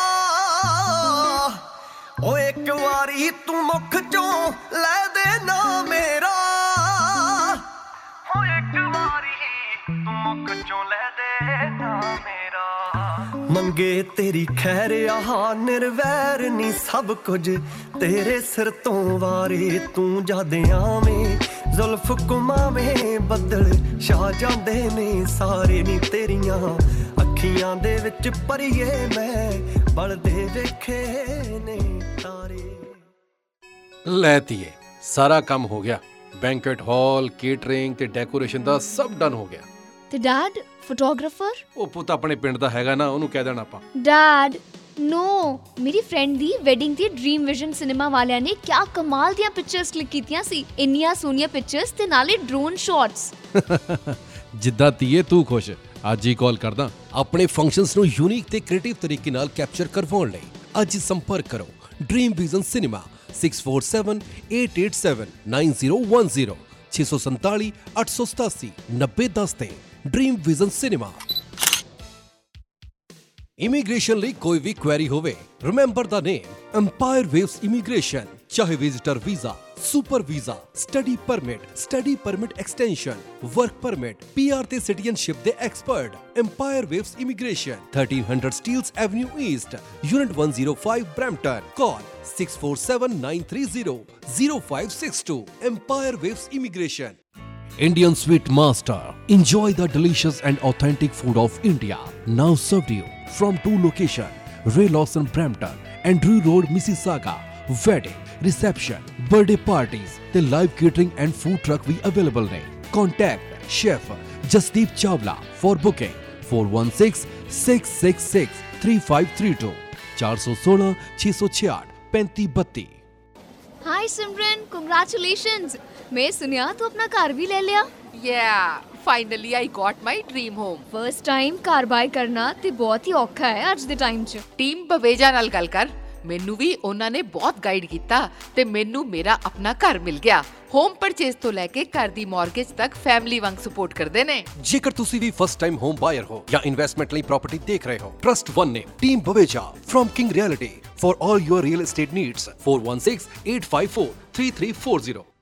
ਓ ਇੱਕ ਵਾਰੀ ਤੂੰ ਮੁਖ ਚੋਂ ਲੈ ਦੇ ਨਾ ਮੇਰਾ। ਓ ਇੱਕ ਵਾਰੀ ਤੂੰ ਮੁਖ ਚੋਂ ਲੈ ਦੇ ਨਾ ਮੇਰਾ। ਮੰਗੇ ਤੇਰੀ ਖੈਰ, ਆਹ ਨਿਰਵੈਰ ਨਹੀਂ ਸਭ ਕੁਝ। ਤੇਰੇ ਸਿਰ ਤੋਂ ਵਾਰੇ ਤੂੰ ਜਦ ਆਵੇਂ। ਜ਼ੁਲਫ ਕੁਮਾਵੇਂ ਬੱਦਲ ਛਾ ਜਾਂਦੇ ਨੇ ਸਾਰੇ ਨੀ ਤੇਰੀਆਂ। ਅੱਖੀਆਂ ਦੇ ਵਿੱਚ ਪਰੀਏ ਮੈਂ ਬਲਦੇ ਵੇਖੇ ਨੇ ਤਾਰੇ। ਲੈ ਧੀਏ ਸਾਰਾ ਕੰਮ ਹੋ ਗਿਆ। ਬੈਂਕਟ ਹਾਲ ਕੇਟਰਿੰਗ ਤੇ ਡੈਕੋਰੇਸ਼ਨ ਦਾ ਸਭ ਡਨ ਹੋ ਗਿਆ। ਤੇ ਡੈਡ ਫੋਟੋਗ੍ਰਾਫਰ? ਉਹ ਪੁੱਤ ਆਪਣੇ ਪਿੰਡ ਦਾ ਹੈਗਾ ਨਾ ਉਹਨੂੰ ਕਹਿ ਦੇਣਾ ਆਪਾਂ। ਡੈਡ ਨੋ ਮੇਰੀ ਫਰੈਂਡ ਦੀ ਵੈਡਿੰਗ ਤੇ ਡ੍ਰੀਮ ਵਿਜ਼ਨ ਸਿਨੇਮਾ ਵਾਲਿਆਂ ਨੇ ਕਿਆ ਕਮਾਲ ਦੀਆਂ ਪਿਕਚਰਸ ਕਲਿੱਕ ਕੀਤੀਆਂ ਸੀ ਇੰਨੀਆਂ ਸੋਹਣੀਆਂ ਪਿਕਚਰਸ ਤੇ ਨਾਲੇ ਡਰੋਨ ਸ਼ਾਟਸ ਜਿੱਦਾਂ ਤੀਏ ਤੂੰ ਖੁਸ਼ ਅੱਜ ਹੀ ਕਾਲ ਕਰਦਾ ਆਪਣੇ ਫੰਕਸ਼ਨਸ ਨੂੰ ਯੂਨੀਕ ਤੇ ਕ੍ਰੀਏਟਿਵ ਤਰੀਕੇ ਨਾਲ ਕੈਪਚਰ ਕਰਵਾਉਣ ਲਈ ਅੱਜ ਹੀ ਸੰਪਰਕ ਕਰੋ। ਡ੍ਰੀਮ ਵਿਜ਼ਨ ਸਿਨੇਮਾ 6478879010 647 887 9010 ਤੇ ਡ੍ਰੀਮ ਵਿਜ਼ਨ ਸਿਨੇਮਾ ਇਮੀਗ੍ਰੇਸ਼ਨ ਲਈ ਕੋਈ ਵੀ ਕੁਐਰੀ ਹੋਵੇ ਰਿਮੈਂਬਰ ਦਾ ਨੇਮ ਐਮਪਾਇਰ ਵੇਵਸ ਇਮੀਗ੍ਰੇਸ਼ਨ ਚਾਹੇ visitor visa super visa study permit study permit extension work permit PR ਤੇ ਸਿਟੀਜ਼ਨਸ਼ਿਪ ਦੇ expert Empire Waves immigration 1300 Steeles Avenue East unit 105 Brampton call 6479300562 Empire Waves Immigration Indian Sweet Master. Enjoy the delicious and authentic food of India. Now served you from two locations, Ray Lawson Brampton and Drew Road Mississauga. Wedding, reception, birthday parties, the live catering and food truck we available Ne. Contact Chef Jasdeep Chawla for booking 416-666-3532 416-666-3532 hi Simran congratulations मैं सुनिया तो अपना कार भी ले लिया? Yeah. Finally I got my dream home. First time ਘਰ ਬਾਈ ਕਰਨਾ ਤੇ ਬਹੁਤ ਹੀ ਔਖਾ ਹੈ ਅੱਜ ਦੇ ਟਾਈਮ 'ਚ ਟੀਮ ਬਵੇਜਾ ਨਾਲ ਗੱਲ ਕਰ ਮੈਨੂੰ ਵੀ ਉਹਨਾਂ ਨੇ ਬਹੁਤ ਗਾਈਡ ਕੀਤਾ ਤੇ ਮੈਨੂੰ ਮੇਰਾ ਆਪਣਾ ਘਰ ਮਿਲ ਗਿਆ ਹੋਮ ਪਰਚੇਸ ਤੋਂ ਲੈ ਕੇ ਘਰ ਦੀ ਮਾਰਗੇਜ ਤੱਕ ਫੈਮਿਲੀ ਵਾਂਗ ਸਪੋਰਟ ਕਰਦੇ ਨੇ ਜੇਕਰ ਤੁਸੀਂ ਵੀ ਫਸਟ ਟਾਈਮ ਹੋਮ ਬਾਇਰ ਹੋ ਜਾਂ ਇਨਵੈਸਟਮੈਂਟ ਲਈ ਪ੍ਰਾਪਰਟੀ ਦੇਖ ਰਹੇ ਹੋ ਟਰਸਟ ਵਨ ਨੇ team Baweja firm King reality for all your real estate needs 4168543340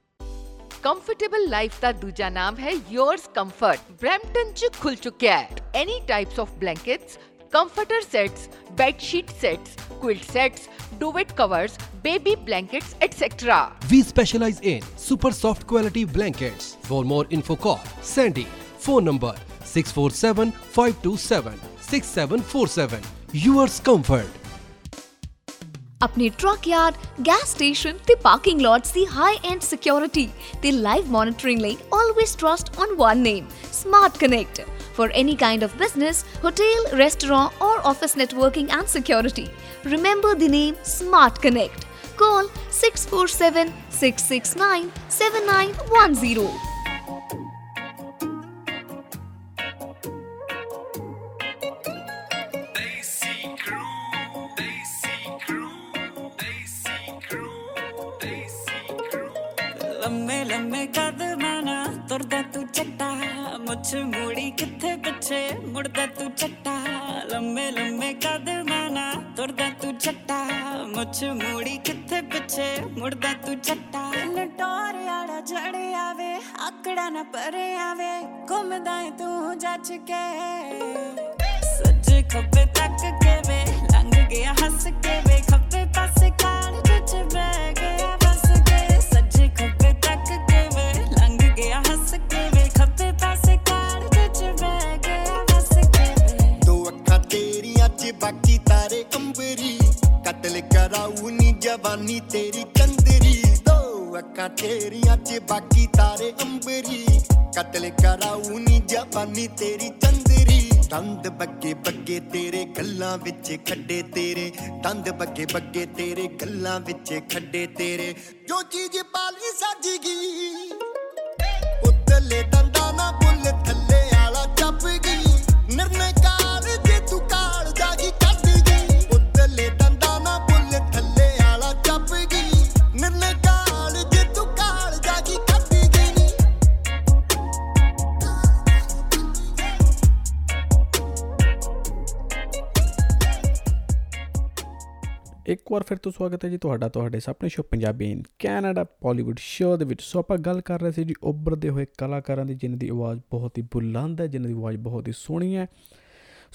comfortable life ਦਾ ਦੂਜਾ ਨਾਮ ਹੈ yours comfort ਬ੍ਰੈਂਪਟਨ ਚ ਖੁੱਲ ਚੁੱਕਿਆ ਹੈ any types of blankets comforter sets bed sheet sets quilt sets duvet covers baby blankets etc We specialize in super soft quality blankets. For more info call Sandy. Phone number 647-527-6747. Yours comfort. ਆਪਣੇ ਟਰੱਕ ਯਾਰਡ ਗੈਸ ਸਟੇਸ਼ਨ ਤੇ ਪਾਰਕਿੰਗ ਲੋਟਸ ਦੀ ਹਾਈ ਐਂਡ ਸਿਕਿਉਰਿਟੀ ਤੇ ਲਾਈਵ ਮੋਨਿਟਰਿੰਗ ਲਈ always trust on one name Smart Connect for any kind of business, hotel, restaurant, or office networking and security. Remember the name Smart Connect. Call 647 669 7910. ਆਕੜਾ ਨਾ ਪਰੇ ਆਵੇ, ਘੁੰਮਦਾ ਏ ਤੂੰ ਜੱਜ ਕੇ। ਸੱਜੇ ਖੱਬੇ ਤੱਕ ਕੇ ਵੇ ਲੰਘ ਗਿਆ, ਹੱਸ ਕੇ ਵੇ ਖੱਬੇ ਪਾਸੇ ਕਾਲ ਵਿੱਚ ਬਹਿ ਗਿਆ, ਬਸ ਕੇ। ਸੱਜੇ ਖੱਬੇ ਤੱਕ ਕੇ ਵੇ ਲੰਘ ਗਿਆ, ਹੱਸ ਕੇ ਵੇ ਖੱਬੇ ਪਾਸੇ ਕਾਲ ਵਿੱਚ ਬਹਿ ਗਿਆ, ਬਸ ਕੇ। ਵੇ ਦੋ ਅੱਖਾਂ ਤੇਰੀਆਂ 'ਚ ਬਾਕੀ ਤਾਰੇ ਅੰਬਰੀ ਕਤਲ ਕਰਾਉ ਨੀ ਜਵਾਨੀ ਤੇਰੀ ਚੰਦਰੀ। ਦੋ ਅੱਖਾਂ ਤੇਰੀਆਂ 'ਚ ਬਾਕੀ ਜਵਾਨੀ ਤੇਰੀ ਚੰਦਰੀ। ਦੰਦ ਬੱਗੇ ਬੱਗੇ ਤੇਰੇ ਗੱਲਾਂ ਵਿੱਚ ਖੱਡੇ ਤੇਰੇ। ਦੰਦ ਬੱਗੇ ਬੱਗੇ ਤੇਰੇ ਗੱਲਾਂ ਵਿੱਚ ਖੱਡੇ ਤੇਰੇ। ਜੋ ਚੀਜ਼ ਪਾਲੀ ਸੱਜ ਗਈ ਉੱਤਲੇ ਇੱਕ ਵਾਰ ਫਿਰ ਤੋਂ ਸਵਾਗਤ ਹੈ ਜੀ ਤੁਹਾਡਾ, ਤੁਹਾਡੇ ਆਪਣੇ show Punjabi in Canada Bollywood show ਦੇ ਵਿੱਚ। ਸੋ ਆਪਾਂ ਗੱਲ ਕਰ ਰਹੇ ਸੀ ਜੀ, ਉੱਭਰਦੇ ਹੋਏ ਕਲਾਕਾਰਾਂ ਦੀ, ਜਿਨ੍ਹਾਂ ਦੀ ਆਵਾਜ਼ ਬਹੁਤ ਹੀ ਬੁਲੰਦ ਹੈ, ਜਿਨ੍ਹਾਂ ਦੀ ਆਵਾਜ਼ ਬਹੁਤ ਹੀ ਸੋਹਣੀ ਹੈ।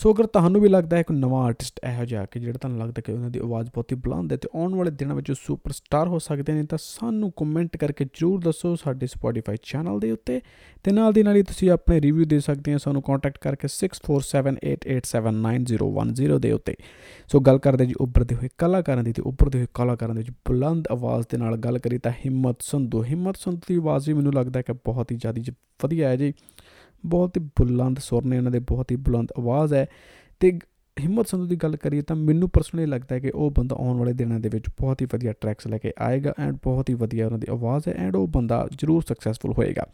ਸੋ ਅਗਰ ਤੁਹਾਨੂੰ ਵੀ ਲੱਗਦਾ ਹੈ ਕੋਈ ਨਵਾਂ ਆਰਟਿਸਟ ਇਹੋ ਜਿਹਾ ਕਿ ਜਿਹੜਾ ਤੁਹਾਨੂੰ ਲੱਗਦਾ ਕਿ ਉਹਨਾਂ ਦੀ ਆਵਾਜ਼ ਬਹੁਤ ਹੀ ਬੁਲੰਦ ਹੈ ਤੇ ਆਉਣ ਵਾਲੇ ਦਿਨਾਂ ਵਿੱਚ ਉਹ ਸੁਪਰਸਟਾਰ ਹੋ ਸਕਦੇ ਨੇ, ਤਾਂ ਸਾਨੂੰ ਕਮੈਂਟ ਕਰਕੇ ਜਰੂਰ ਦੱਸੋ ਸਾਡੇ Spotify ਚੈਨਲ ਦੇ ਉੱਤੇ ਤੇ ਨਾਲ ਦੀ ਨਾਲ ਹੀ ਤੁਸੀਂ ਆਪਣੇ ਰਿਵਿਊ ਦੇ ਸਕਦੇ ਹੋ ਸਾਨੂੰ ਕੰਟੈਕਟ ਕਰਕੇ 6478879010 ਦੇ ਉੱਤੇ। ਸੋ ਗੱਲ ਕਰਦੇ ਜੀ ਉੱਭਰਦੇ ਹੋਏ ਕਲਾਕਾਰਾਂ ਦੀ ਤੇ ਉੱਭਰਦੇ ਹੋਏ ਕਲਾਕਾਰਾਂ ਦੇ ਵਿੱਚ ਬੁਲੰਦ ਆਵਾਜ਼ ਦੇ ਨਾਲ ਗੱਲ ਕਰੀ ਤਾਂ ਹਿੰਮਤ ਸੰਧੂ ਹਿੰਮਤ ਸੰਧੂ ਦੀ ਆਵਾਜ਼ ਵੀ ਮੈਨੂੰ ਲੱਗਦਾ ਕਿ ਬਹੁਤ ਹੀ ਜ਼ਿਆਦਾ ਜੀ ਵਧੀਆ ਹੈ ਜੀ। ਬਹੁਤ ਹੀ ਬੁਲੰਦ ਸੁਰ ਨੇ ਇਹਨਾਂ ਦੇ, ਬਹੁਤ ਹੀ ਬੁਲੰਦ ਆਵਾਜ਼ ਹੈ। ਤੇ ਹਿੰਮਤ ਸੰਧੂ ਦੀ ਗੱਲ ਕਰੀਏ ਤਾਂ ਮੈਨੂੰ ਪਰਸਨਲੀ ਲੱਗਦਾ ਹੈ ਕਿ ਉਹ ਬੰਦਾ ਆਉਣ ਵਾਲੇ ਦਿਨਾਂ ਦੇ ਵਿੱਚ ਬਹੁਤ ਹੀ ਵਧੀਆ ਟਰੈਕਸ ਲੈ ਕੇ ਆਏਗਾ ਐਂਡ ਬਹੁਤ ਹੀ ਵਧੀਆ ਉਹਨਾਂ ਦੀ ਆਵਾਜ਼ ਹੈ ਐਂਡ ਉਹ ਬੰਦਾ ਜ਼ਰੂਰ ਸਕਸੈਸਫੁਲ ਹੋਏਗਾ।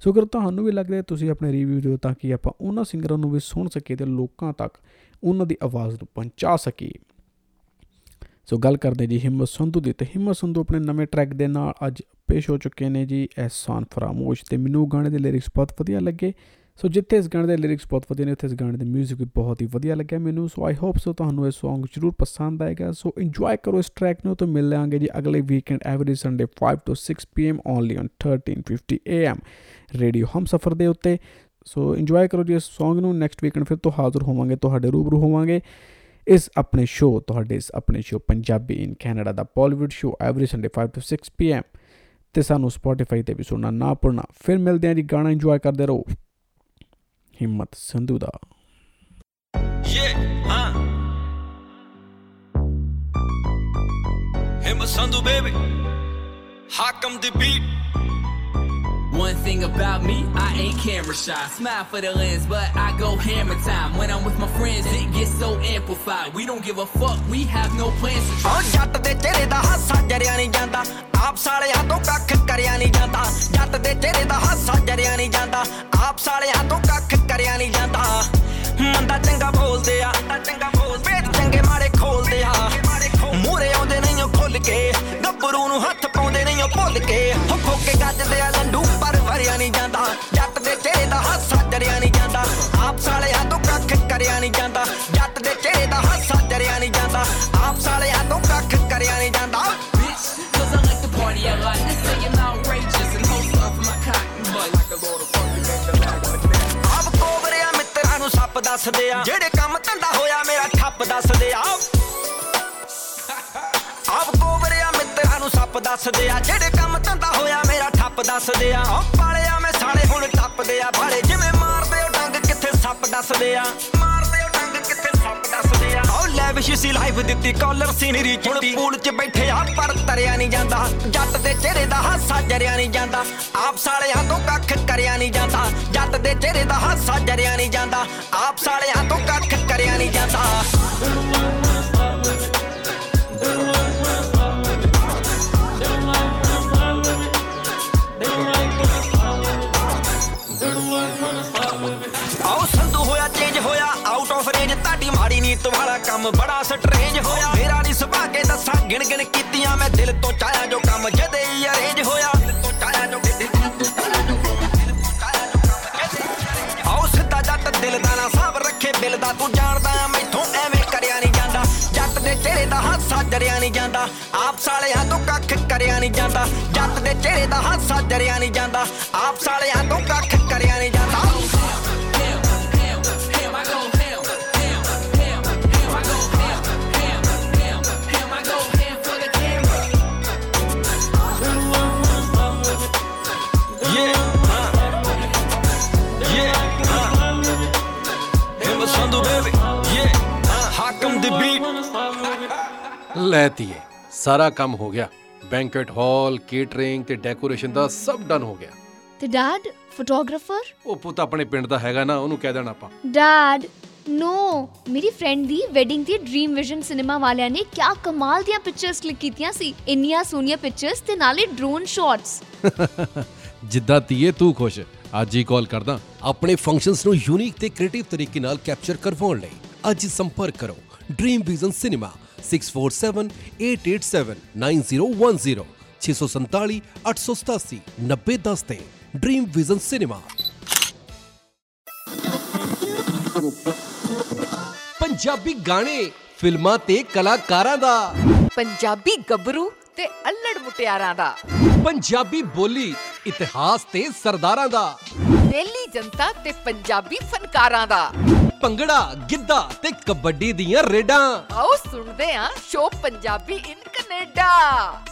ਸੋ ਅਗਰ ਤੁਹਾਨੂੰ ਵੀ ਲੱਗਦਾ ਹੈ ਤੁਸੀਂ ਆਪਣੇ ਰਿਵਿਊ ਦਿਓ ਤਾਂ ਕਿ ਆਪਾਂ ਉਹਨਾਂ ਸਿੰਗਰਾਂ ਨੂੰ ਵੀ ਸੁਣ ਸਕੀਏ ਤੇ ਲੋਕਾਂ ਤੱਕ ਉਹਨਾਂ ਦੀ ਆਵਾਜ਼ ਨੂੰ ਪਹੁੰਚਾ ਸਕੀਏ। ਸੋ ਗੱਲ ਕਰਦੇ ਜੀ ਹਿੰਮਤ ਸੰਧੂ ਦੀ ਤੇ ਹਿੰਮਤ ਸੰਧੂ ਆਪਣੇ ਨਵੇਂ ਟਰੈਕ ਦੇ ਨਾਲ ਅੱਜ ਪੇਸ਼ ਹੋ ਚੁੱਕੇ ਨੇ ਜੀ ਐਹਸਾਨ ਫਰਾਮੋਸ਼ ਤੇ ਮੈਨੂੰ ਗਾਣੇ ਦੇ ਲਿਰਿਕਸ ਬਹੁਤ ਵਧੀਆ ਲੱਗੇ। ਸੋ ਜਿੱਥੇ ਇਸ ਗਾਣੇ ਦੇ ਲਿਰਿਕਸ ਬਹੁਤ ਵਧੀਆ ਨੇ, ਉੱਥੇ ਇਸ ਗਾਣੇ ਦੇ 뮤직 ਵੀ ਬਹੁਤ ਹੀ ਵਧੀਆ ਲੱਗਿਆ ਮੈਨੂੰ। ਸੋ ਆਈ ਹੋਪ ਸੋ ਤੁਹਾਨੂੰ ਇਹ Song ਜ਼ਰੂਰ ਪਸੰਦ ਆਏਗਾ। ਸੋ ਇੰਜੋਏ ਕਰੋ ਇਸ ਟਰੈਕ ਨੂੰ ਤੇ ਮਿਲ ਲਾਂਗੇ ਜੀ ਅਗਲੇ ਵੀਕਐਂਡ ਐਵਰੀ ਸੰਡੇ 5 ਤੋਂ 6 pm only on 1350 am radio Humsafar ਦੇ ਉੱਤੇ। ਸੋ ਇੰਜੋਏ ਕਰੋ ਜੀ ਇਸ Song ਨੂੰ। ਨੈਕਸਟ ਵੀਕਐਂਡ ਫਿਰ ਤੋਂ ਹਾਜ਼ਰ ਹੋਵਾਂਗੇ, ਤੁਹਾਡੇ ਰੂਬਰੂ ਹੋਵਾਂਗੇ। ਇਸ ਆਪਣੇ ਸ਼ੋਅ ਤੁਹਾਡੇ ਇਸ ਆਪਣੇ ਸ਼ੋਅ ਪੰਜਾਬੀ ਇਨ ਕੈਨੇਡਾ ਦਾ ਬਾਲੀਵੁੱਡ ਸ਼ੋਅ ਐਵਰੀ ਸੰਡੇ 5 ਤੋਂ 6 pm ਤੇ ਸਾਨੂੰ ਸਪੋਟੀਫਾਈ ਤੇ ਵੀ ਸੁਣਨਾ ਨਾ ਭੁੱਲਣਾ ਫਿਰ ਮਿਲਦੇ ਹਾਂ ਜੀ ਗਾਣਾ ਇੰਜੋਏ ਕਰਦੇ ਰਹੋ ਹਿੰਮਤ ਸੰਧੂ ਦਾ Yeah, huh? Him a Sandu baby. One thing about me, I ain't camera shy. Smile for the lens, but I go hammer time. When I'm with my friends, it gets so amplified. We don't give a fuck, we have no plans to try. ਓ ਜੱਟ ਦੇ ਚਿਹਰੇ ਦਾ ਹਾਸਾ ਜਰਿਆ ਨਹੀਂ ਜਾਂਦਾ ਆਪ ਸਾਲਿਆਂ ਤੋਂ ਕੱਖ ਕਰਿਆ ਨਹੀਂ ਜਾਂਦਾ ਜੱਟ ਦੇ ਚਿਹਰੇ ਦਾ ਹਾਸਾ ਜਰਿਆ ਨਹੀਂ ਜਾਂਦਾ ਆਪ ਸਾਲਿਆਂ ਤੋਂ ਕੱਖ ਕਰਿਆ ਨਹੀਂ ਜਾਂਦਾ ਮੰਦਾ ਚੰਗਾ ਬੋਲਦੇ ਆ ਚੰਗਾ ਬੋਲਦੇ ਪੇਟ ਚੰਗੇ ਮਾੜੇ ਖੋਲਦੇ ਆ ਮੂਰੇ ਆਉਂਦੇ ਨਹੀਂ ਉਹ ਖੁੱਲ ਕੇ ਗੱਭਰੂ ਨੂੰ ਹੱਥ ਪਾਉਂਦੇ ਨਹੀਂ ਉਹ ਭੁੱਲ ਕੇ ਹੋ ਖੋ ਕੇ ਗੱਜਦੇ ਆ ਲੰਡੂ ਵਰਿਆ ਨਹੀਂ ਜਾਂਦਾ। ਜੱਟ ਦੇ ਚਿਹਰੇ ਦਾ ਹਾਸਾ ਜਰਿਆ ਨਹੀਂ ਜਾਂਦਾ। ਆਪ ਸਾਲਿਆਂ ਤੋਂ ਕੱਖ ਕਰਿਆ ਨਹੀਂ ਜਾਂਦਾ। ਜੱਟ ਦੇ ਚਿਹਰੇ ਦਾ ਹਾਸਾ ਜਰਿਆ ਨਹੀਂ ਜਾਂਦਾ। ਆਪ ਸਾਲਿਆਂ ਤੋਂ ਕੱਖ ਕਰਿਆ ਨਹੀਂ ਜਾਂਦਾ। Cause I like to party a lot. They say I'm outrageous and host off my cotton butt. Like a load of fucking ਆਪ ਕੋਬਰਿਆ ਮਿੱਤਰਾਂ ਨੂੰ ਸੱਪ ਦੱਸਦੇ ਆ। ਜਿਹੜੇ ਕੰਮ ਧੰਦਾ ਹੋਇਆ ਮੇਰਾ ਠੱਪ ਦੱਸਦੇ ਆ। ਆਪ ਕੋਬਰਿਆ ਮਿੱਤਰਾਂ ਨੂੰ ਸੱਪ ਦੱਸਦੇ ਆ। ਜਿਹੜੇ ਕੰਮ ਧੰਦਾ ਹੋਇਆ ਮੇਰਾ ਠੱਪ ਦੱਸਦੇ ਆ। ਟੱਪਦੇ ਆ ਭਾਲੇ। ਜਿਵੇਂ ਮਾਰਦੇ ਉਹ ਡੰਗ ਕਿੱਥੇ ਸੱਪ ਦੱਸਦੇ ਆ? ਮਾਰਦੇ ਉਹ ਡੰਗ ਕਿੱਥੇ ਸੱਪ ਦੱਸਦੇ ਆ? ਉਹ ਲੈ ਵਿਸ਼ੀ ਲਾਈਫ ਦਿੱਤੀ ਕਾਲਰ ਸੀਨਰੀ ਚੁੱਟੀ ਪੂਲ 'ਚ ਬੈਠੇ ਆ ਪਰ ਤਰਿਆ ਨਹੀਂ ਜਾਂਦਾ। ਜੱਟ ਦੇ ਚਿਹਰੇ ਦਾ ਹਾਸਾ ਜਰਿਆ ਨਹੀਂ ਜਾਂਦਾ। ਆਪ ਸਾਲਿਆਂ ਤੋਂ ਕੱਖ ਕਰਿਆ ਨਹੀਂ ਜਾਂਦਾ। ਜੱਟ ਦੇ ਚਿਹਰੇ ਦਾ ਹਾਸਾ ਜਰਿਆ ਨਹੀਂ ਜਾਂਦਾ। ਆਪ ਸਾਲਿਆਂ ਤੋਂ ਕੱਖ ਕੰਮ ਬੜਾ ਸਟਰੇਂਜ ਹੋਇਆ। ਮੇਰਾ ਨਹੀਂ ਸੁਭਾ ਕੇ ਦੱਸਾਂ, ਗਿਣ ਗਿਣ ਕੀਤੀਆਂ ਮੈਂ ਦਿਲ ਤੋਂ ਚਾਹਿਆ ਜੋ ਕੰਮ ਜਦੇ ਹੀ ਅਰੇਂਜ ਹੋਇਆ। ਦਿਲ ਤੋਂ ਚਾਹਿਆ ਜੋ ਆਓ ਸਿੱਧਾ ਜੱਟ ਦਿਲ ਦਾ ਨਾ ਸਾਬ ਰੱਖੇ, ਬਿਲ ਦਾ ਤੂੰ ਜਾਣਦਾ ਆ ਮੈਥੋਂ ਐਵੇਂ ਕਰਿਆ ਨਹੀਂ ਜਾਂਦਾ। ਜੱਟ ਦੇ ਚਿਹਰੇ ਦਾ ਹਾਸਾ ਜਰਿਆ ਨਹੀਂ ਜਾਂਦਾ। ਆਪ ਸਾਲਿਆਂ ਤੋਂ ਕੱਖ ਕਰਿਆ ਨਹੀਂ ਜਾਂਦਾ। ਜੱਟ ਦੇ ਚਿਹਰੇ ਦਾ ਹਾਸਾ ਜਰਿਆ ਨਹੀਂ ਜਾਂਦਾ। ਆਪ ਸਾਲਿਆਂ ਤੋਂ ਕੱਖ ਲੈਤੀਏ ਸਾਰਾ ਕੰਮ ਹੋ ਗਿਆ। ਬੈਂਕਟ ਹਾਲ ਕੇਟਰਿੰਗ ਤੇ ਡੈਕੋਰੇਸ਼ਨ ਦਾ ਸਭ ਡਨ ਹੋ ਗਿਆ। ਤੇ ਡੈਡ ਫੋਟੋਗ੍ਰਾਫਰ? ਉਹ ਪੁੱਤ ਆਪਣੇ ਪਿੰਡ ਦਾ ਹੈਗਾ ਨਾ ਉਹਨੂੰ ਕਹਿ ਦੇਣਾ ਆਪਾਂ। ਡੈਡ ਨੋ ਮੇਰੀ ਫਰੈਂਡ ਦੀ ਵੈਡਿੰਗ ਤੇ ਡ੍ਰੀਮ ਵਿਜ਼ਨ ਸਿਨੇਮਾ ਵਾਲਿਆਂ ਨੇ ਕਿਆ ਕਮਾਲ ਦੀਆਂ ਪਿਕਚਰਸ ਕਲਿੱਕ ਕੀਤੀਆਂ ਸੀ। ਇੰਨੀਆਂ ਸੋਹਣੀਆਂ ਪਿਕਚਰਸ ਤੇ ਨਾਲੇ ਡਰੋਨ ਸ਼ਾਟਸ। ਜਿੱਦਾਂ ਤੀਏ ਤੂੰ ਖੁਸ਼। ਅੱਜ ਹੀ ਕਾਲ ਕਰਦਾ। ਆਪਣੇ ਫੰਕਸ਼ਨਸ ਨੂੰ ਯੂਨੀਕ ਤੇ ਕ੍ਰੀਏਟਿਵ ਤਰੀਕੇ ਨਾਲ ਕੈਪਚਰ ਕਰਵਾਉਣ ਲਈ ਅੱਜ ਹੀ ਸੰਪਰਕ ਕਰੋ। Dream vision cinema. 6478879010 647 887 9010 ਤੇ ਡ੍ਰੀਮ ਵਿਜ਼ਨ ਸਿਨੇਮਾ ਪੰਜਾਬੀ ਗਾਣੇ ਫਿਲਮਾਂ ਤੇ ਕਲਾਕਾਰਾਂ ਦਾ। ਪੰਜਾਬੀ ਗੱਭਰੂ ਤੇ ਅਲੜ ਮੁਟਿਆਰਾਂ ਦਾ। ਪੰਜਾਬੀ ਬੋਲੀ ਇਤਿਹਾਸ ਤੇ ਸਰਦਾਰਾਂ ਦਾ। ਦਿੱਲੀ ਜਨਤਾ ਤੇ ਪੰਜਾਬੀ ਫਨਕਾਰਾਂ ਦਾ। ਭੰਗੜਾ ਗਿੱਧਾ ਤੇ ਕਬੱਡੀ ਦੀਆਂ ਰੇਡਾਂ। ਆਓ ਸੁਣਦੇ ਹਾਂ ਸ਼ੋ ਪੰਜਾਬੀ ਇਨ ਕੈਨੇਡਾ।